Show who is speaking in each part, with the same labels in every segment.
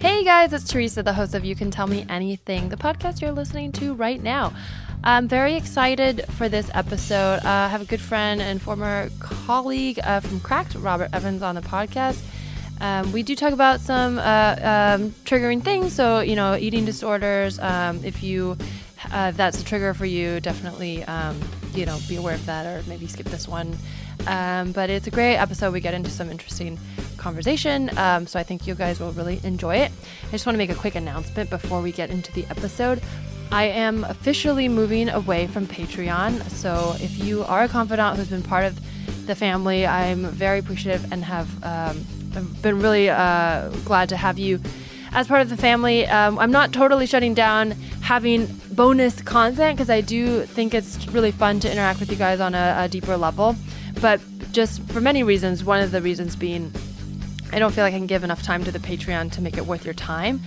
Speaker 1: Hey guys, it's Teresa, the host of You Can Tell Me Anything, the podcast you're listening to right now. I'm very excited for this episode. Uh, I have a good friend and former colleague uh, from Cracked, Robert Evans, on the podcast. Um, we do talk about some uh, um, triggering things, so you know, eating disorders. Um, if you uh, that's a trigger for you, definitely um, you know be aware of that, or maybe skip this one. Um, but it's a great episode. We get into some interesting conversation, um, so I think you guys will really enjoy it. I just want to make a quick announcement before we get into the episode. I am officially moving away from Patreon. So if you are a confidant who's been part of the family, I'm very appreciative and have um, been really uh, glad to have you as part of the family. Um, I'm not totally shutting down having bonus content because I do think it's really fun to interact with you guys on a, a deeper level. But just for many reasons, one of the reasons being I don't feel like I can give enough time to the Patreon to make it worth your time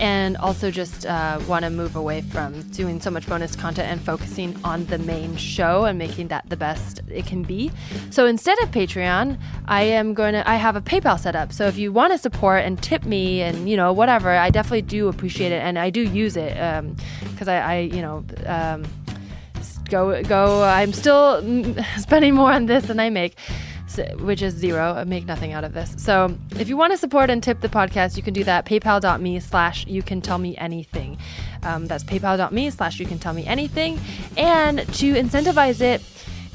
Speaker 1: and also just uh, want to move away from doing so much bonus content and focusing on the main show and making that the best it can be. So instead of Patreon, I am going to I have a PayPal set up. So if you want to support and tip me and you know whatever, I definitely do appreciate it and I do use it because um, I, I, you know. Um, go go i'm still spending more on this than i make which is zero. I make nothing out of this. So if you want to support and tip the podcast, you can do that. PayPal.me slash you can tell me anything. Um, that's PayPal.me slash you can tell me anything. And to incentivize it,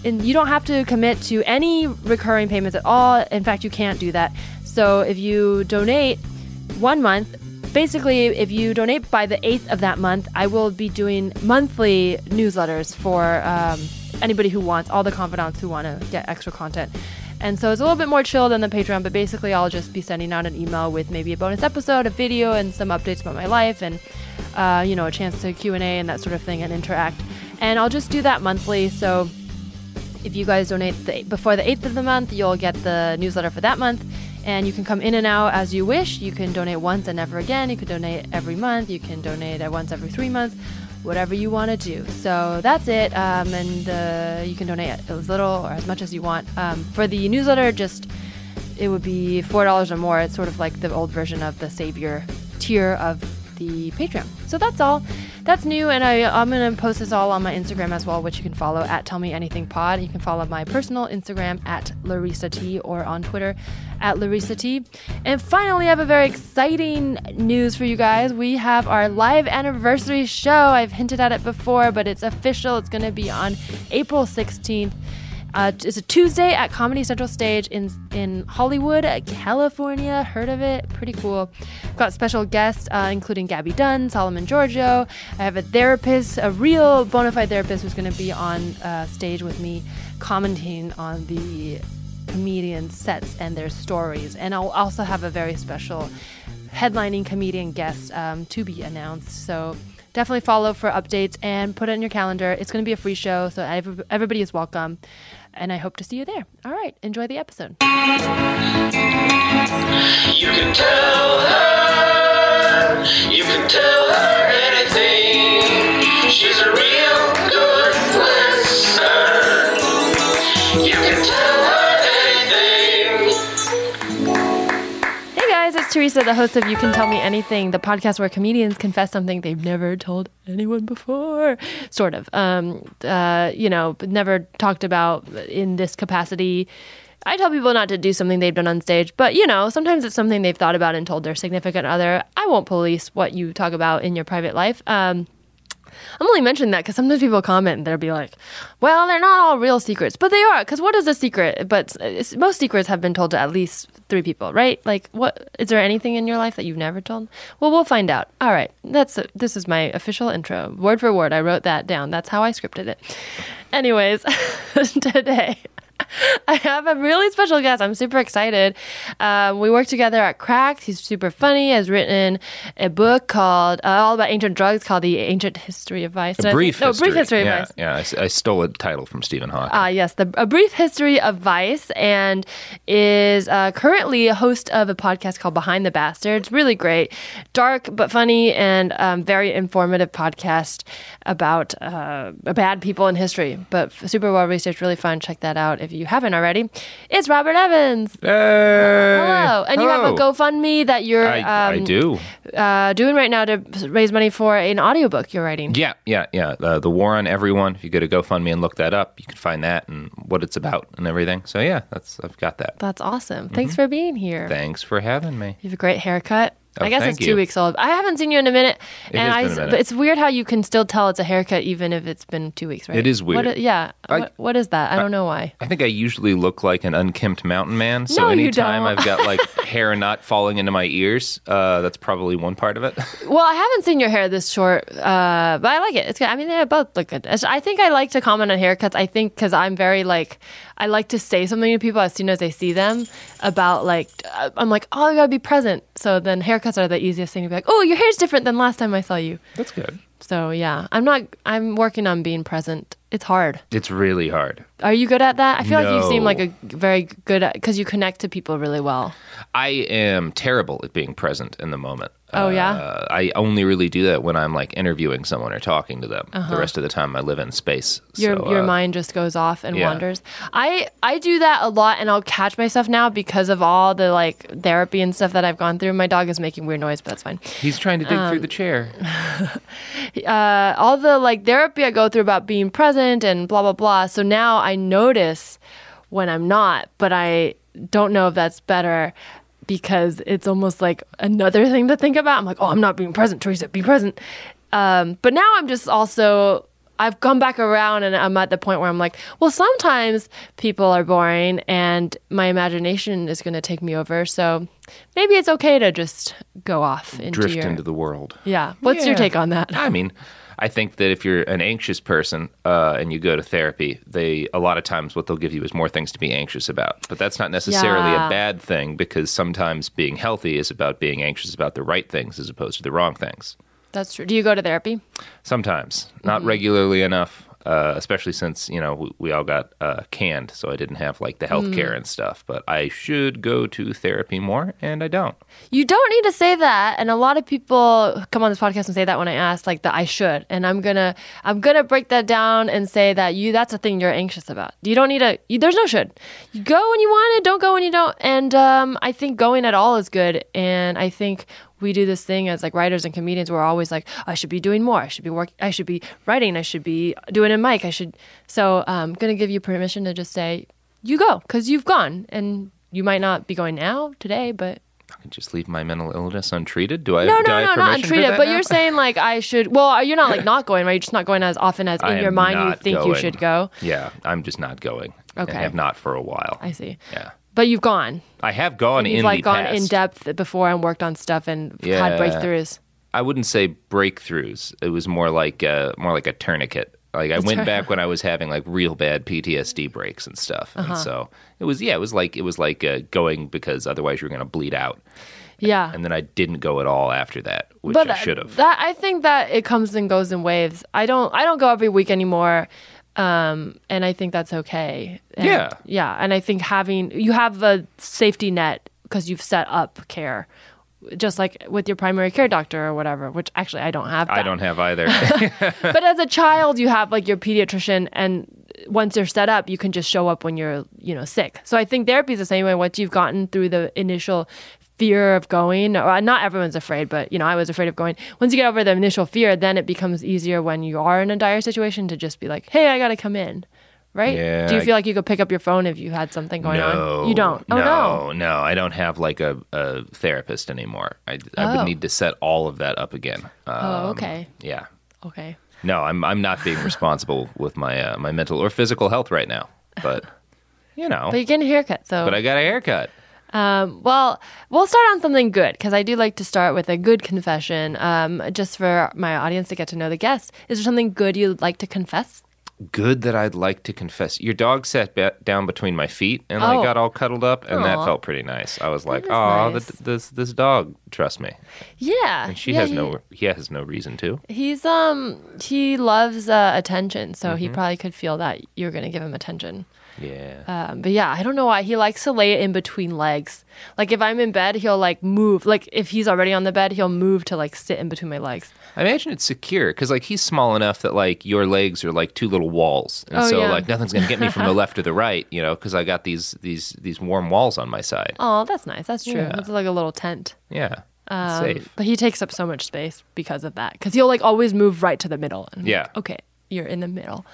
Speaker 1: and you don't have to commit to any recurring payments at all. In fact, you can't do that. So if you donate one month, basically, if you donate by the 8th of that month, I will be doing monthly newsletters for um, anybody who wants, all the confidants who want to get extra content. And so it's a little bit more chill than the Patreon, but basically I'll just be sending out an email with maybe a bonus episode, a video, and some updates about my life, and uh, you know a chance to Q and A and that sort of thing, and interact. And I'll just do that monthly. So if you guys donate the, before the eighth of the month, you'll get the newsletter for that month. And you can come in and out as you wish. You can donate once and never again. You can donate every month. You can donate at once every three months whatever you want to do. So that's it. Um, and uh, you can donate as little or as much as you want. Um, for the newsletter, just it would be four dollars or more. It's sort of like the old version of the Savior tier of the Patreon. So that's all. That's new, and I, I'm gonna post this all on my Instagram as well, which you can follow at Tell Me Anything Pod. You can follow my personal Instagram at Larissa T or on Twitter at Larissa T. And finally, I have a very exciting news for you guys. We have our live anniversary show. I've hinted at it before, but it's official. It's gonna be on April 16th. Uh, it's a Tuesday at Comedy Central Stage in in Hollywood, California. Heard of it? Pretty cool. Got special guests, uh, including Gabby Dunn, Solomon Georgio. I have a therapist, a real bona fide therapist, who's going to be on uh, stage with me, commenting on the comedian sets and their stories. And I'll also have a very special headlining comedian guest um, to be announced. So definitely follow for updates and put it in your calendar. It's going to be a free show, so everybody is welcome and I hope to see you there. All right, enjoy the episode. You can tell her, you can tell her anything. She's a real good listener. You can tell her Teresa, the host of You Can Tell Me Anything, the podcast where comedians confess something they've never told anyone before, sort of. Um, uh, you know, never talked about in this capacity. I tell people not to do something they've done on stage, but you know, sometimes it's something they've thought about and told their significant other. I won't police what you talk about in your private life. Um, I'm only mentioning that because sometimes people comment and they'll be like, well, they're not all real secrets, but they are. Because what is a secret? But most secrets have been told to at least three people, right? Like, what is there anything in your life that you've never told? Well, we'll find out. All right, that's a, this is my official intro, word for word. I wrote that down. That's how I scripted it. Anyways, today I have a really special guest. I'm super excited. Um, we work together at Cracked. He's super funny. Has written a book called uh, all about ancient drugs called The Ancient History of Vice.
Speaker 2: A brief
Speaker 1: history.
Speaker 2: No, brief history
Speaker 1: yeah,
Speaker 2: of Vice. Yeah, I, I, stole a title from Stephen Hawking.
Speaker 1: Ah, uh, yes, the A Brief History of Vice, and is uh, currently a host of a podcast called Behind the Bastards. Really great, dark but funny, and um, very informative podcast about uh, bad people in history, but super well researched. Really fun. Check that out if you you haven't already, it's Robert Evans.
Speaker 2: Hey!
Speaker 1: Hello, and you have a GoFundMe that you're
Speaker 2: I, I
Speaker 1: um,
Speaker 2: do.
Speaker 1: uh, doing right now to raise money for an audiobook you're writing.
Speaker 2: Yeah, yeah, yeah. Uh, the War on Everyone. If you go to GoFundMe and look that up, you can find that and what it's about and everything. So yeah, that's I've got that.
Speaker 1: That's awesome.
Speaker 2: Mm-hmm.
Speaker 1: Thanks for being here.
Speaker 2: Thanks for having me.
Speaker 1: You have a great haircut.
Speaker 2: Oh,
Speaker 1: I guess it's two
Speaker 2: you.
Speaker 1: weeks old. I haven't seen you in a minute,
Speaker 2: It
Speaker 1: and I.
Speaker 2: minute.
Speaker 1: But it's weird how you can still tell it's a haircut even if it's been two weeks, right?
Speaker 2: It is weird.
Speaker 1: i- yeah.
Speaker 2: I-
Speaker 1: what, what is that? I don't know why.
Speaker 2: I think I usually look like an unkempt mountain man. So
Speaker 1: No,
Speaker 2: anytime. I've got like hair not falling into my ears, uh, that's probably one part of it.
Speaker 1: Well, I haven't seen your hair this short, uh, but I like it. It's good. I mean, they both look good. I think I like to comment on haircuts. I think because I'm very like, I like to say something to people as soon as I see them about like, uh, I'm like, oh, I gotta be present. So then haircuts are the easiest thing to be like, oh, your hair's different than last time I saw you.
Speaker 2: that's good.
Speaker 1: So yeah, I'm not. I'm working on being present. It's hard.
Speaker 2: It's really hard.
Speaker 1: Are you good at that? I feel like you seem like a very good at because you connect to people really well.
Speaker 2: I am terrible at being present in the moment.
Speaker 1: Oh, yeah?
Speaker 2: Uh, I only really do that when I'm like interviewing someone or talking to them.
Speaker 1: Uh-huh.
Speaker 2: The rest of the time, I live in space.
Speaker 1: Your
Speaker 2: So,
Speaker 1: your
Speaker 2: uh,
Speaker 1: mind just goes off and
Speaker 2: yeah.
Speaker 1: wanders. I I do that a lot, and I'll catch myself now because of all the like therapy and stuff that I've gone through. My dog is making weird noise, but that's fine.
Speaker 2: He's trying to dig
Speaker 1: Um,
Speaker 2: through the chair.
Speaker 1: uh, all the like therapy I go through about being present and blah blah blah. So now I notice when I'm not, but I don't know if that's better because it's almost like another thing to think about. I'm like, oh, I'm not being present, Teresa, be present. Um, but now I'm just also. I've come back around and I'm at the point where I'm like, well, sometimes people are boring and my imagination is going to take me over. So maybe it's okay to just go off into
Speaker 2: Drift
Speaker 1: your.
Speaker 2: into the world.
Speaker 1: yeah. What's your take on that?
Speaker 2: I mean, I think that if you're an anxious person uh, and you go to therapy, they a lot of times what they'll give you is more things to be anxious about. But that's not necessarily
Speaker 1: Yeah.
Speaker 2: a bad thing because sometimes being healthy is about being anxious about the right things as opposed to the wrong things.
Speaker 1: That's true. Do you go to therapy?
Speaker 2: Sometimes,
Speaker 1: Mm-hmm.
Speaker 2: not regularly enough. Uh, especially since you know we, we all got uh, canned, so I didn't have like the health
Speaker 1: Mm.
Speaker 2: care and stuff. But I should go to therapy more, and I don't.
Speaker 1: You don't need to say that. And a lot of people come on this podcast and say that when I ask like that I should. And I'm gonna I'm gonna break that down and say that you that's a thing you're anxious about. You don't need to you, there's no should. You go when you want it, don't go when you don't. And um, I think going at all is good. And I think we do this thing as like writers and comedians we're always like i should be doing more i should be work i should be writing i should be doing a mic i should so i'm um, gonna give you permission to just say you go because you've gone and you might not be going now today but
Speaker 2: I can just leave my mental illness untreated. Do I?
Speaker 1: no,
Speaker 2: do
Speaker 1: no,
Speaker 2: I
Speaker 1: no, not untreated. But
Speaker 2: now?
Speaker 1: you're saying like I should. Well, you're not like not going, right? You're just not going as often as in your mind you think you should go.
Speaker 2: Yeah, I'm just not going.
Speaker 1: Okay.
Speaker 2: have not for a while.
Speaker 1: I see.
Speaker 2: yeah,
Speaker 1: But you've gone.
Speaker 2: I have gone
Speaker 1: You've
Speaker 2: in
Speaker 1: like
Speaker 2: the
Speaker 1: gone
Speaker 2: past.
Speaker 1: in depth before and worked on stuff and had breakthroughs.
Speaker 2: I wouldn't say breakthroughs. It was more like uh, more like a tourniquet. Like I went back when I was having like real bad PTSD breaks and stuff,
Speaker 1: Uh-huh.
Speaker 2: and so it was yeah, it was like it was like uh, going because otherwise you're going to bleed out.
Speaker 1: Yeah.
Speaker 2: And then I didn't go at all after that, which
Speaker 1: but
Speaker 2: I should have.
Speaker 1: That I think that it comes and goes in waves. I don't I don't go every week anymore. Um, and I think that's okay. And-
Speaker 2: Yeah.
Speaker 1: Yeah. And I think having you have a safety net because you've set up care. Just like with your primary care doctor or whatever, which actually I don't have.
Speaker 2: I don't have either.
Speaker 1: but as a child, you have like your pediatrician, and once you're set up, you can just show up when you're, you know, sick. So I think therapy is the same way. Once you've gotten through the initial fear of going, or not everyone's afraid, but you know, I was afraid of going. Once you get over the initial fear, then it becomes easier when you are in a dire situation to just be like, "Hey, I got to come in." Right?
Speaker 2: Yeah,
Speaker 1: Do you
Speaker 2: I-
Speaker 1: feel like you could pick up your phone if you had something going
Speaker 2: no,
Speaker 1: on? You don't. Oh no.
Speaker 2: no, no. I don't have like a, a therapist anymore. I, I
Speaker 1: Oh.
Speaker 2: would need to set all of that up again. Um,
Speaker 1: Oh, okay.
Speaker 2: Yeah.
Speaker 1: Okay.
Speaker 2: No, I'm I'm not being responsible with my uh, my mental or physical health right now. But you know,
Speaker 1: But you're getting a haircut, so
Speaker 2: but I got a haircut.
Speaker 1: Um, well, we'll start on something good because I do like to start with a good confession, um, just for my audience to get to know the guest. Is there something good you'd like to confess?
Speaker 2: Good that I'd like to confess. Your dog sat ba- down between my feet and
Speaker 1: Oh.
Speaker 2: like got all cuddled up, and that felt pretty nice. I was like, "Oh,
Speaker 1: nice.
Speaker 2: this this dog trusts me,"
Speaker 1: Yeah,
Speaker 2: and she
Speaker 1: yeah,
Speaker 2: has
Speaker 1: he-
Speaker 2: no he has no reason to.
Speaker 1: He's um he loves uh, attention, so
Speaker 2: Mm-hmm.
Speaker 1: he probably could feel that you're gonna give him attention.
Speaker 2: Yeah.
Speaker 1: Um, but yeah, I don't know why he likes to lay it in between legs. Like if I'm in bed, he'll like move. Like if he's already on the bed, he'll move to like sit in between my legs.
Speaker 2: I imagine it's secure because like he's small enough that like your legs are like two little walls, and
Speaker 1: Oh,
Speaker 2: so
Speaker 1: yeah.
Speaker 2: like nothing's gonna get me from the left or the right, you know, because I got these these these warm walls on my side.
Speaker 1: Oh, that's nice. That's true.
Speaker 2: Yeah.
Speaker 1: It's like a little tent.
Speaker 2: Yeah,
Speaker 1: Um,
Speaker 2: safe.
Speaker 1: But he takes up so much space because of that. Because he'll like always move right to the middle. And
Speaker 2: Yeah.
Speaker 1: like, okay, you're in the middle.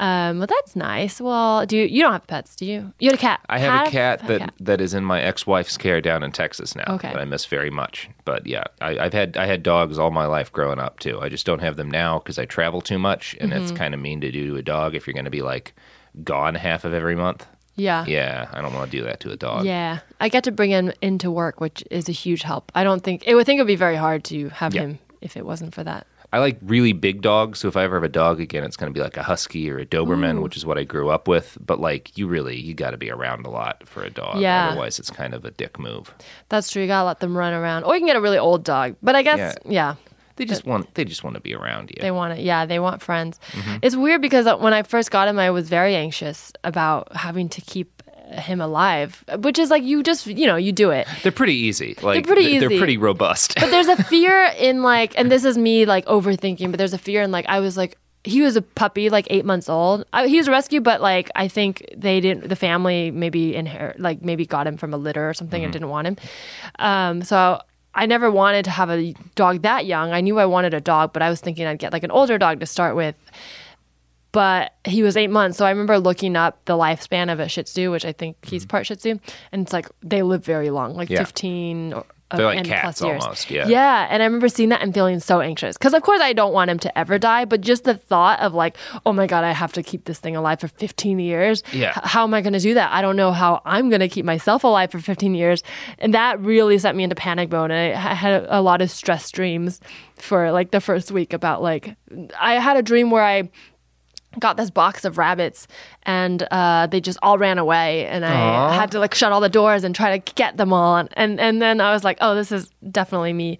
Speaker 1: Um, well, that's nice. Well, do you, you don't have pets, do you? You had a cat.
Speaker 2: I have a
Speaker 1: Have
Speaker 2: cat that that is in my ex-wife's care down in Texas now.
Speaker 1: Okay.
Speaker 2: that I miss very much. But yeah, I, I've had I had dogs all my life growing up too. I just don't have them now because I travel too much, and
Speaker 1: Mm-hmm.
Speaker 2: it's kind of mean to do to a dog if you're going to be like gone half of every month.
Speaker 1: Yeah.
Speaker 2: Yeah, I don't want to do that to a dog.
Speaker 1: Yeah. I get to bring him into work, which is a huge help. I don't think it would think it would be very hard to have
Speaker 2: Yeah.
Speaker 1: him if it wasn't for that.
Speaker 2: I like really big dogs, so if I ever have a dog again, it's going to be like a husky or a Doberman, which is what I grew up with. But like, you really you got to be around a lot for a dog.
Speaker 1: Yeah.
Speaker 2: Otherwise, it's kind of a dick move.
Speaker 1: That's true. You gotta let them run around, or you can get a really old dog. But I guess,
Speaker 2: Yeah.
Speaker 1: yeah,
Speaker 2: They just want they just want to be around you.
Speaker 1: they want it. Yeah, they want friends.
Speaker 2: Mm-hmm.
Speaker 1: It's weird because uh, when I first got him, I was very anxious about having to keep him alive, which is like you just you know you do it.
Speaker 2: They're pretty easy. Like they're, pretty
Speaker 1: easy.
Speaker 2: They're pretty robust.
Speaker 1: But there's a fear in like, and this is me like overthinking, but there's a fear in like, I was like, he was a puppy, like eight months old. I, he was a rescue, but like, I think they didn't, the family maybe inherit, like maybe got him from a litter or something and didn't want him. Um, so I never wanted to have a dog that young. I knew I wanted a dog, but I was thinking I'd get like an older dog to start with. But he was eight months, so I remember looking up the lifespan of a Shih Tzu, which I think he's part Shih Tzu, and it's like they live very long, like
Speaker 2: Mm-hmm. Yeah.
Speaker 1: fifteen or uh,
Speaker 2: They're like
Speaker 1: and
Speaker 2: cats
Speaker 1: plus years.
Speaker 2: almost, yeah.
Speaker 1: Yeah, and I remember seeing that and feeling so anxious because, of course, I don't want him to ever die, but just the thought of like, oh my god, I have to keep this thing alive for 15 years.
Speaker 2: Yeah.
Speaker 1: H- how am I going to do that? I don't know how I'm going to keep myself alive for 15 years, and that really set me into panic mode. And I ha- had a lot of stress dreams for like the first week about like I had a dream where I got this box of rabbits and uh, they just all ran away and I
Speaker 2: Aw.
Speaker 1: had to like shut all the doors and try to get them all and and, and then I was like oh this is definitely me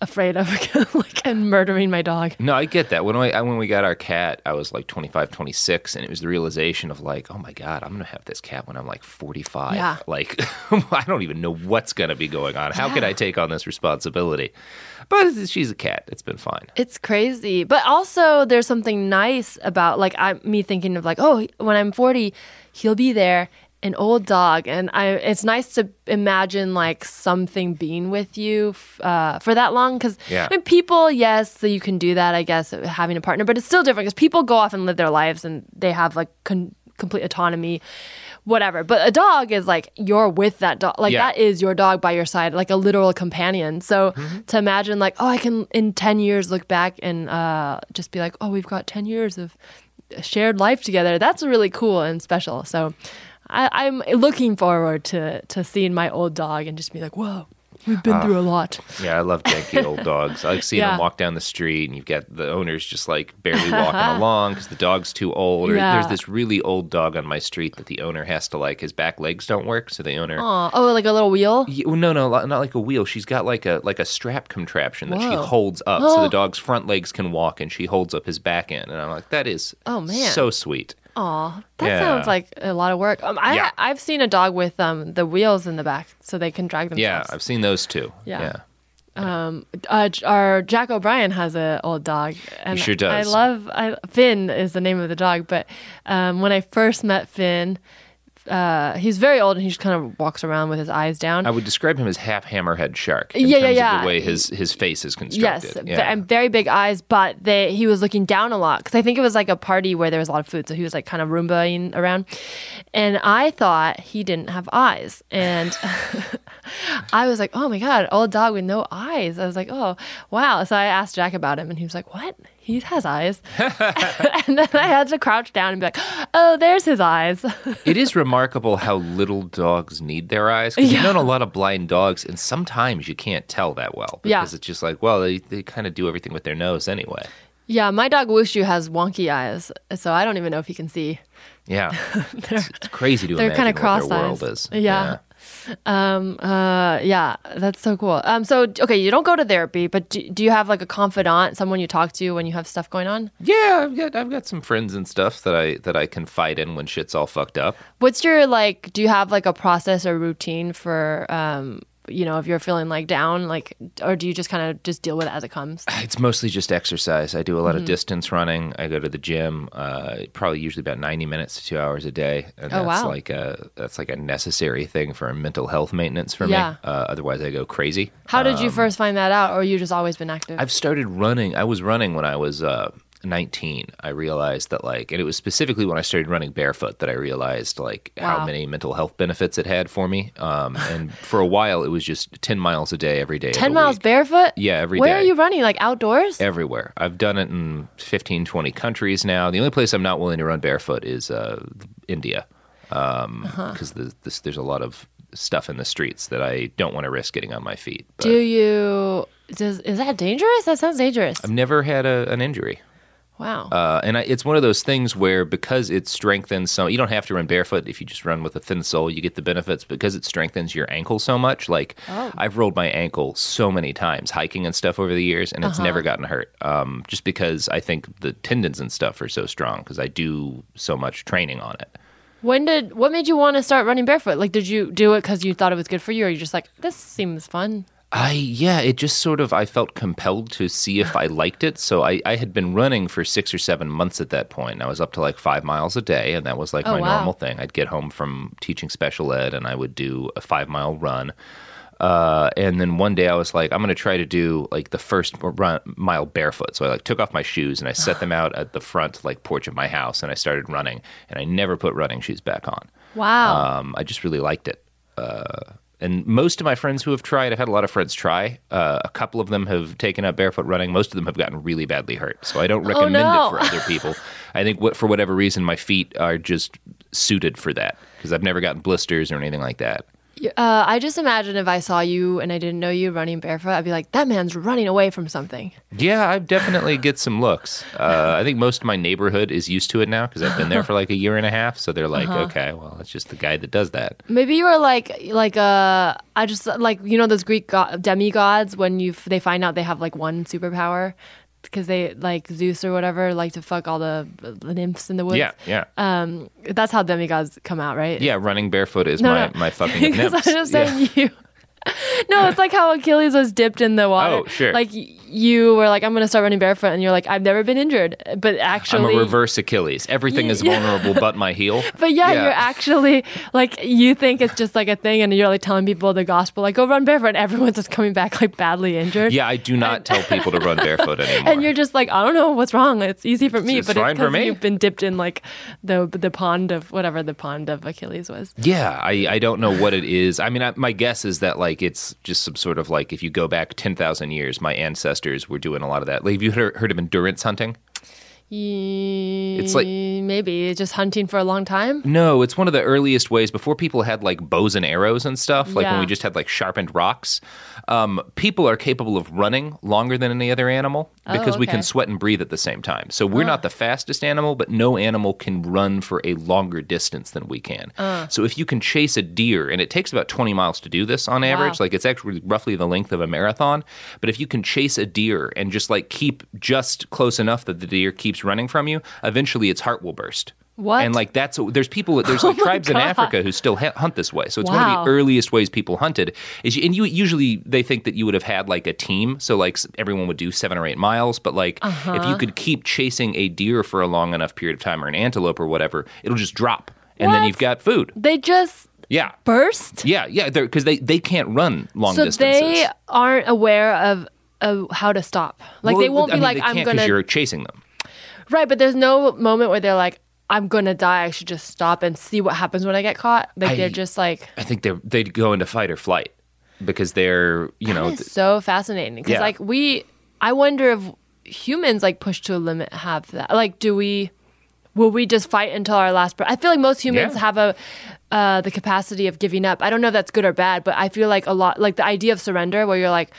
Speaker 1: afraid of like and murdering my dog
Speaker 2: No, I get that. When we when we got our cat, I was like 25, 26, and it was the realization of like, oh my god, I'm gonna have this cat when I'm like 45.
Speaker 1: Yeah.
Speaker 2: Like, I don't even know what's gonna be going on. How can I take on this responsibility? But she's a cat. It's been fine.
Speaker 1: it's crazy but also there's something nice about like I me thinking of like oh when I'm 40 he'll be there an old dog and I it's nice to imagine like something being with you f- uh, for that long because
Speaker 2: Yeah.
Speaker 1: I mean, people yes so you can do that I guess having a partner but it's still different because people go off and live their lives and they have like con- complete autonomy whatever but a dog is like you're with that dog like
Speaker 2: Yeah.
Speaker 1: that is your dog by your side like a literal companion so
Speaker 2: Mm-hmm.
Speaker 1: to imagine like oh i can in 10 years look back and uh, just be like oh we've got 10 years of shared life together that's really cool and special so I, i'm looking forward to to seeing my old dog and just be like whoa we've been ah. through a lot
Speaker 2: Yeah, I love janky old dogs. I like seeing
Speaker 1: Yeah.
Speaker 2: them walk down the street, and you've got the owners just like barely walking along because the dog's too old. Or
Speaker 1: Yeah.
Speaker 2: there's this really old dog on my street that the owner has to like his back legs don't work, so the owner.
Speaker 1: Aw. oh like a little wheel
Speaker 2: Yeah, well, no, no, not like a wheel. She's got like a like a strap contraption that she holds up, so the dog's front legs can walk, and she holds up his back end. And I'm like, that is
Speaker 1: Oh, man.
Speaker 2: so sweet.
Speaker 1: Aw, that
Speaker 2: Yeah.
Speaker 1: sounds like a lot of work. Um, I,
Speaker 2: Yeah.
Speaker 1: I've seen a dog with um, the wheels in the back so they can drag themselves. Yeah.
Speaker 2: I've seen those too.
Speaker 1: Yeah. Um, uh, our Jack O'Brien has a old dog, and
Speaker 2: sure does.
Speaker 1: I love I, Finn is the name of the dog. But um, when I first met Finn, uh, he's very old and he just kind of walks around with his eyes down.
Speaker 2: I would describe him as half hammerhead shark. In
Speaker 1: Yeah, yeah,
Speaker 2: terms
Speaker 1: yeah.
Speaker 2: Of the way his his face is constructed.
Speaker 1: ve-
Speaker 2: yeah.
Speaker 1: and very big eyes, but they he was looking down a lot because I think it was like a party where there was a lot of food, so he was like kind of roombaing around, and I thought he didn't have eyes, and I was like, oh my god, old dog with no eyes. I was like, oh wow. So I asked Jack about him, and he was like, what? He has eyes, and then I had to crouch down and be like, oh, there's his eyes.
Speaker 2: It is remarkable how little dogs need their eyes. Because
Speaker 1: Yeah.
Speaker 2: I've known a lot of blind dogs, and sometimes you can't tell that well.
Speaker 1: Yeah.
Speaker 2: Because it's just like, well, they, they kind of do everything with their nose anyway.
Speaker 1: yeah, my dog Wushu has wonky eyes, so I don't even know if he can see.
Speaker 2: Yeah. it's, it's crazy to
Speaker 1: They're
Speaker 2: imagine
Speaker 1: kind of
Speaker 2: what their
Speaker 1: cross-eyed.
Speaker 2: world is.
Speaker 1: Yeah. Um, uh, yeah, that's so cool. Um, so okay, you don't go to therapy, but do, do you have like a confidant, someone you talk to when you have stuff going on?
Speaker 2: Yeah, I've got I've got some friends and stuff that I that I confide in when shit's all fucked up.
Speaker 1: What's your like? Do you have like a process or routine for um, you know, if you're feeling like down, like, or do you just kind of just deal with it as it comes?
Speaker 2: It's mostly just exercise. I do a lot of distance running. I go to the gym, uh, probably usually about ninety minutes to two hours a day, and
Speaker 1: Oh,
Speaker 2: that's
Speaker 1: wow.
Speaker 2: like a that's like a necessary thing for mental health maintenance for
Speaker 1: Yeah.
Speaker 2: me. Uh, otherwise, I go crazy.
Speaker 1: How did you first find that out, or you just always been active?
Speaker 2: I've started running. I was running when I was uh, 19. I realized that, like, and it was specifically when I started running barefoot that I realized, like,
Speaker 1: Wow.
Speaker 2: how many mental health benefits it had for me. Um, and for a while, it was just 10 miles a day every day.
Speaker 1: Ten miles
Speaker 2: week.
Speaker 1: barefoot?
Speaker 2: Yeah, every
Speaker 1: Where are you running? Like outdoors?
Speaker 2: Everywhere. I've done it in 15, 20 countries now. The only place I'm not willing to run barefoot is uh, India. Because
Speaker 1: Uh-huh.
Speaker 2: the, this, there's a lot of stuff in the streets that I don't want to risk getting on my feet. But
Speaker 1: Do you? Does is that dangerous? That sounds dangerous.
Speaker 2: I've never had a, an injury.
Speaker 1: Wow.
Speaker 2: Uh, and I, it's one of those things where because it strengthens so you don't have to run barefoot if you just run with a thin sole you get the benefits because it strengthens your ankle so much like
Speaker 1: Oh.
Speaker 2: i've rolled my ankle so many times hiking and stuff over the years and
Speaker 1: Uh-huh.
Speaker 2: it's never gotten hurt um, just because i think the tendons and stuff are so strong because i do so much training on it
Speaker 1: when did? What made you want to start running barefoot? Like, did you do it because you thought it was good for you, or you just like this seems fun?
Speaker 2: I yeah, it just sort of I felt compelled to see if I liked it. So I, I had been running for six or seven months at that point. I was up to like five miles a day, and that was like
Speaker 1: Oh,
Speaker 2: my
Speaker 1: wow.
Speaker 2: normal thing. I'd get home from teaching special ed, and I would do a five mile run. Uh, and then one day I was like, I'm going to try to do like the first run, mile barefoot. So I like took off my shoes and I set them out at the front like porch of my house, and I started running. And I never put running shoes back on.
Speaker 1: Wow.
Speaker 2: Um, I just really liked it. Uh, and most of my friends who have tried, I've had a lot of friends try. Uh, a couple of them have taken up barefoot running. Most of them have gotten really badly hurt. So I don't recommend
Speaker 1: Oh, no.
Speaker 2: it for other people. I think what, for whatever reason, my feet are just suited for that because I've never gotten blisters or anything like that.
Speaker 1: Uh, I just imagine if I saw you and I didn't know you running barefoot, I'd be like, that man's running away from something.
Speaker 2: Yeah, I definitely get some looks. Uh, I think most of my neighborhood is used to it now because I've been there for like a year and a half. So they're like,
Speaker 1: Uh-huh.
Speaker 2: okay, well, it's just the guy that does that.
Speaker 1: Maybe you are like, like, uh, I just like you know those Greek god- demigods when you they find out they have like one superpower because they like Zeus or whatever like to fuck all the, the nymphs in the woods.
Speaker 2: Yeah, yeah.
Speaker 1: Um, that's how demigods come out, right?
Speaker 2: yeah, running barefoot is
Speaker 1: No,
Speaker 2: my,
Speaker 1: no.
Speaker 2: my fucking nymphs.
Speaker 1: I'm just
Speaker 2: Yeah.
Speaker 1: saying you. no, it's like how Achilles was dipped in the oh, water.
Speaker 2: Oh, sure.
Speaker 1: Like you were like, I'm gonna start running barefoot, and you're like, I've never been injured, but actually, I'm
Speaker 2: a reverse Achilles. Everything is vulnerable but my heel.
Speaker 1: But yeah,
Speaker 2: Yeah.
Speaker 1: you're actually like you think it's just like a thing, and you're like telling people the gospel, like go run barefoot, and everyone's just coming back like badly injured.
Speaker 2: Yeah, I do not tell people to run barefoot anymore.
Speaker 1: And you're just like, I don't know what's wrong. It's easy for me,
Speaker 2: It's
Speaker 1: but
Speaker 2: fine
Speaker 1: it's
Speaker 2: for
Speaker 1: because
Speaker 2: me.
Speaker 1: you've been dipped in like the the pond of whatever the pond of Achilles was.
Speaker 2: yeah, I, I don't know what it is. I mean, I, my guess is that like it's just some sort of like if you go back ten thousand years, my ancestors were doing a lot of that. Like, have you heard, heard of endurance hunting?
Speaker 1: It's
Speaker 2: like-
Speaker 1: maybe just hunting for a long time.
Speaker 2: No, it's one of the earliest ways before people had like bows and arrows and stuff. Like when we just had like sharpened rocks. Um, people are capable of running longer than any other animal because we
Speaker 1: okay.
Speaker 2: can sweat and breathe at the same time. So we're not the fastest animal, but no animal can run for a longer distance than we can. So if you can chase a deer, and it takes about 20 miles to do this on average,
Speaker 1: Wow.
Speaker 2: like it's actually roughly the length of a marathon. But if you can chase a deer and just like keep just close enough that the deer keeps running from you, eventually its heart will burst.
Speaker 1: What?
Speaker 2: And like that's there's people there's like
Speaker 1: Oh
Speaker 2: tribes in Africa who still ha- hunt this way. So it's one of the earliest ways people hunted. Is you, and you usually they think that you would have had like a team, so like everyone would do seven or eight miles. But like if
Speaker 1: Uh-huh.
Speaker 2: you could keep chasing a deer for a long enough period of time or an antelope or whatever, it'll just drop, and then you've got food.
Speaker 1: They just
Speaker 2: Yeah,
Speaker 1: burst.
Speaker 2: yeah, yeah. Because they they can't run long
Speaker 1: so
Speaker 2: distances.
Speaker 1: they aren't aware of, of how to stop. Like
Speaker 2: Well,
Speaker 1: they won't
Speaker 2: I
Speaker 1: be
Speaker 2: mean,
Speaker 1: like, I'm gonna Because
Speaker 2: you're chasing them.
Speaker 1: Right. But there's no moment where they're like, I'm gonna die. I should just stop and see what happens when I get caught. Like
Speaker 2: I-
Speaker 1: they're just like.
Speaker 2: I think they they'd go into fight or flight because they're you know
Speaker 1: so fascinating because
Speaker 2: Yeah.
Speaker 1: like we i wonder if humans like pushed to a limit have that like do we will we just fight until our last breath i feel like most humans
Speaker 2: Yeah.
Speaker 1: have a uh, the capacity of giving up i don't know if that's good or bad but i feel like a lot like the idea of surrender where you're like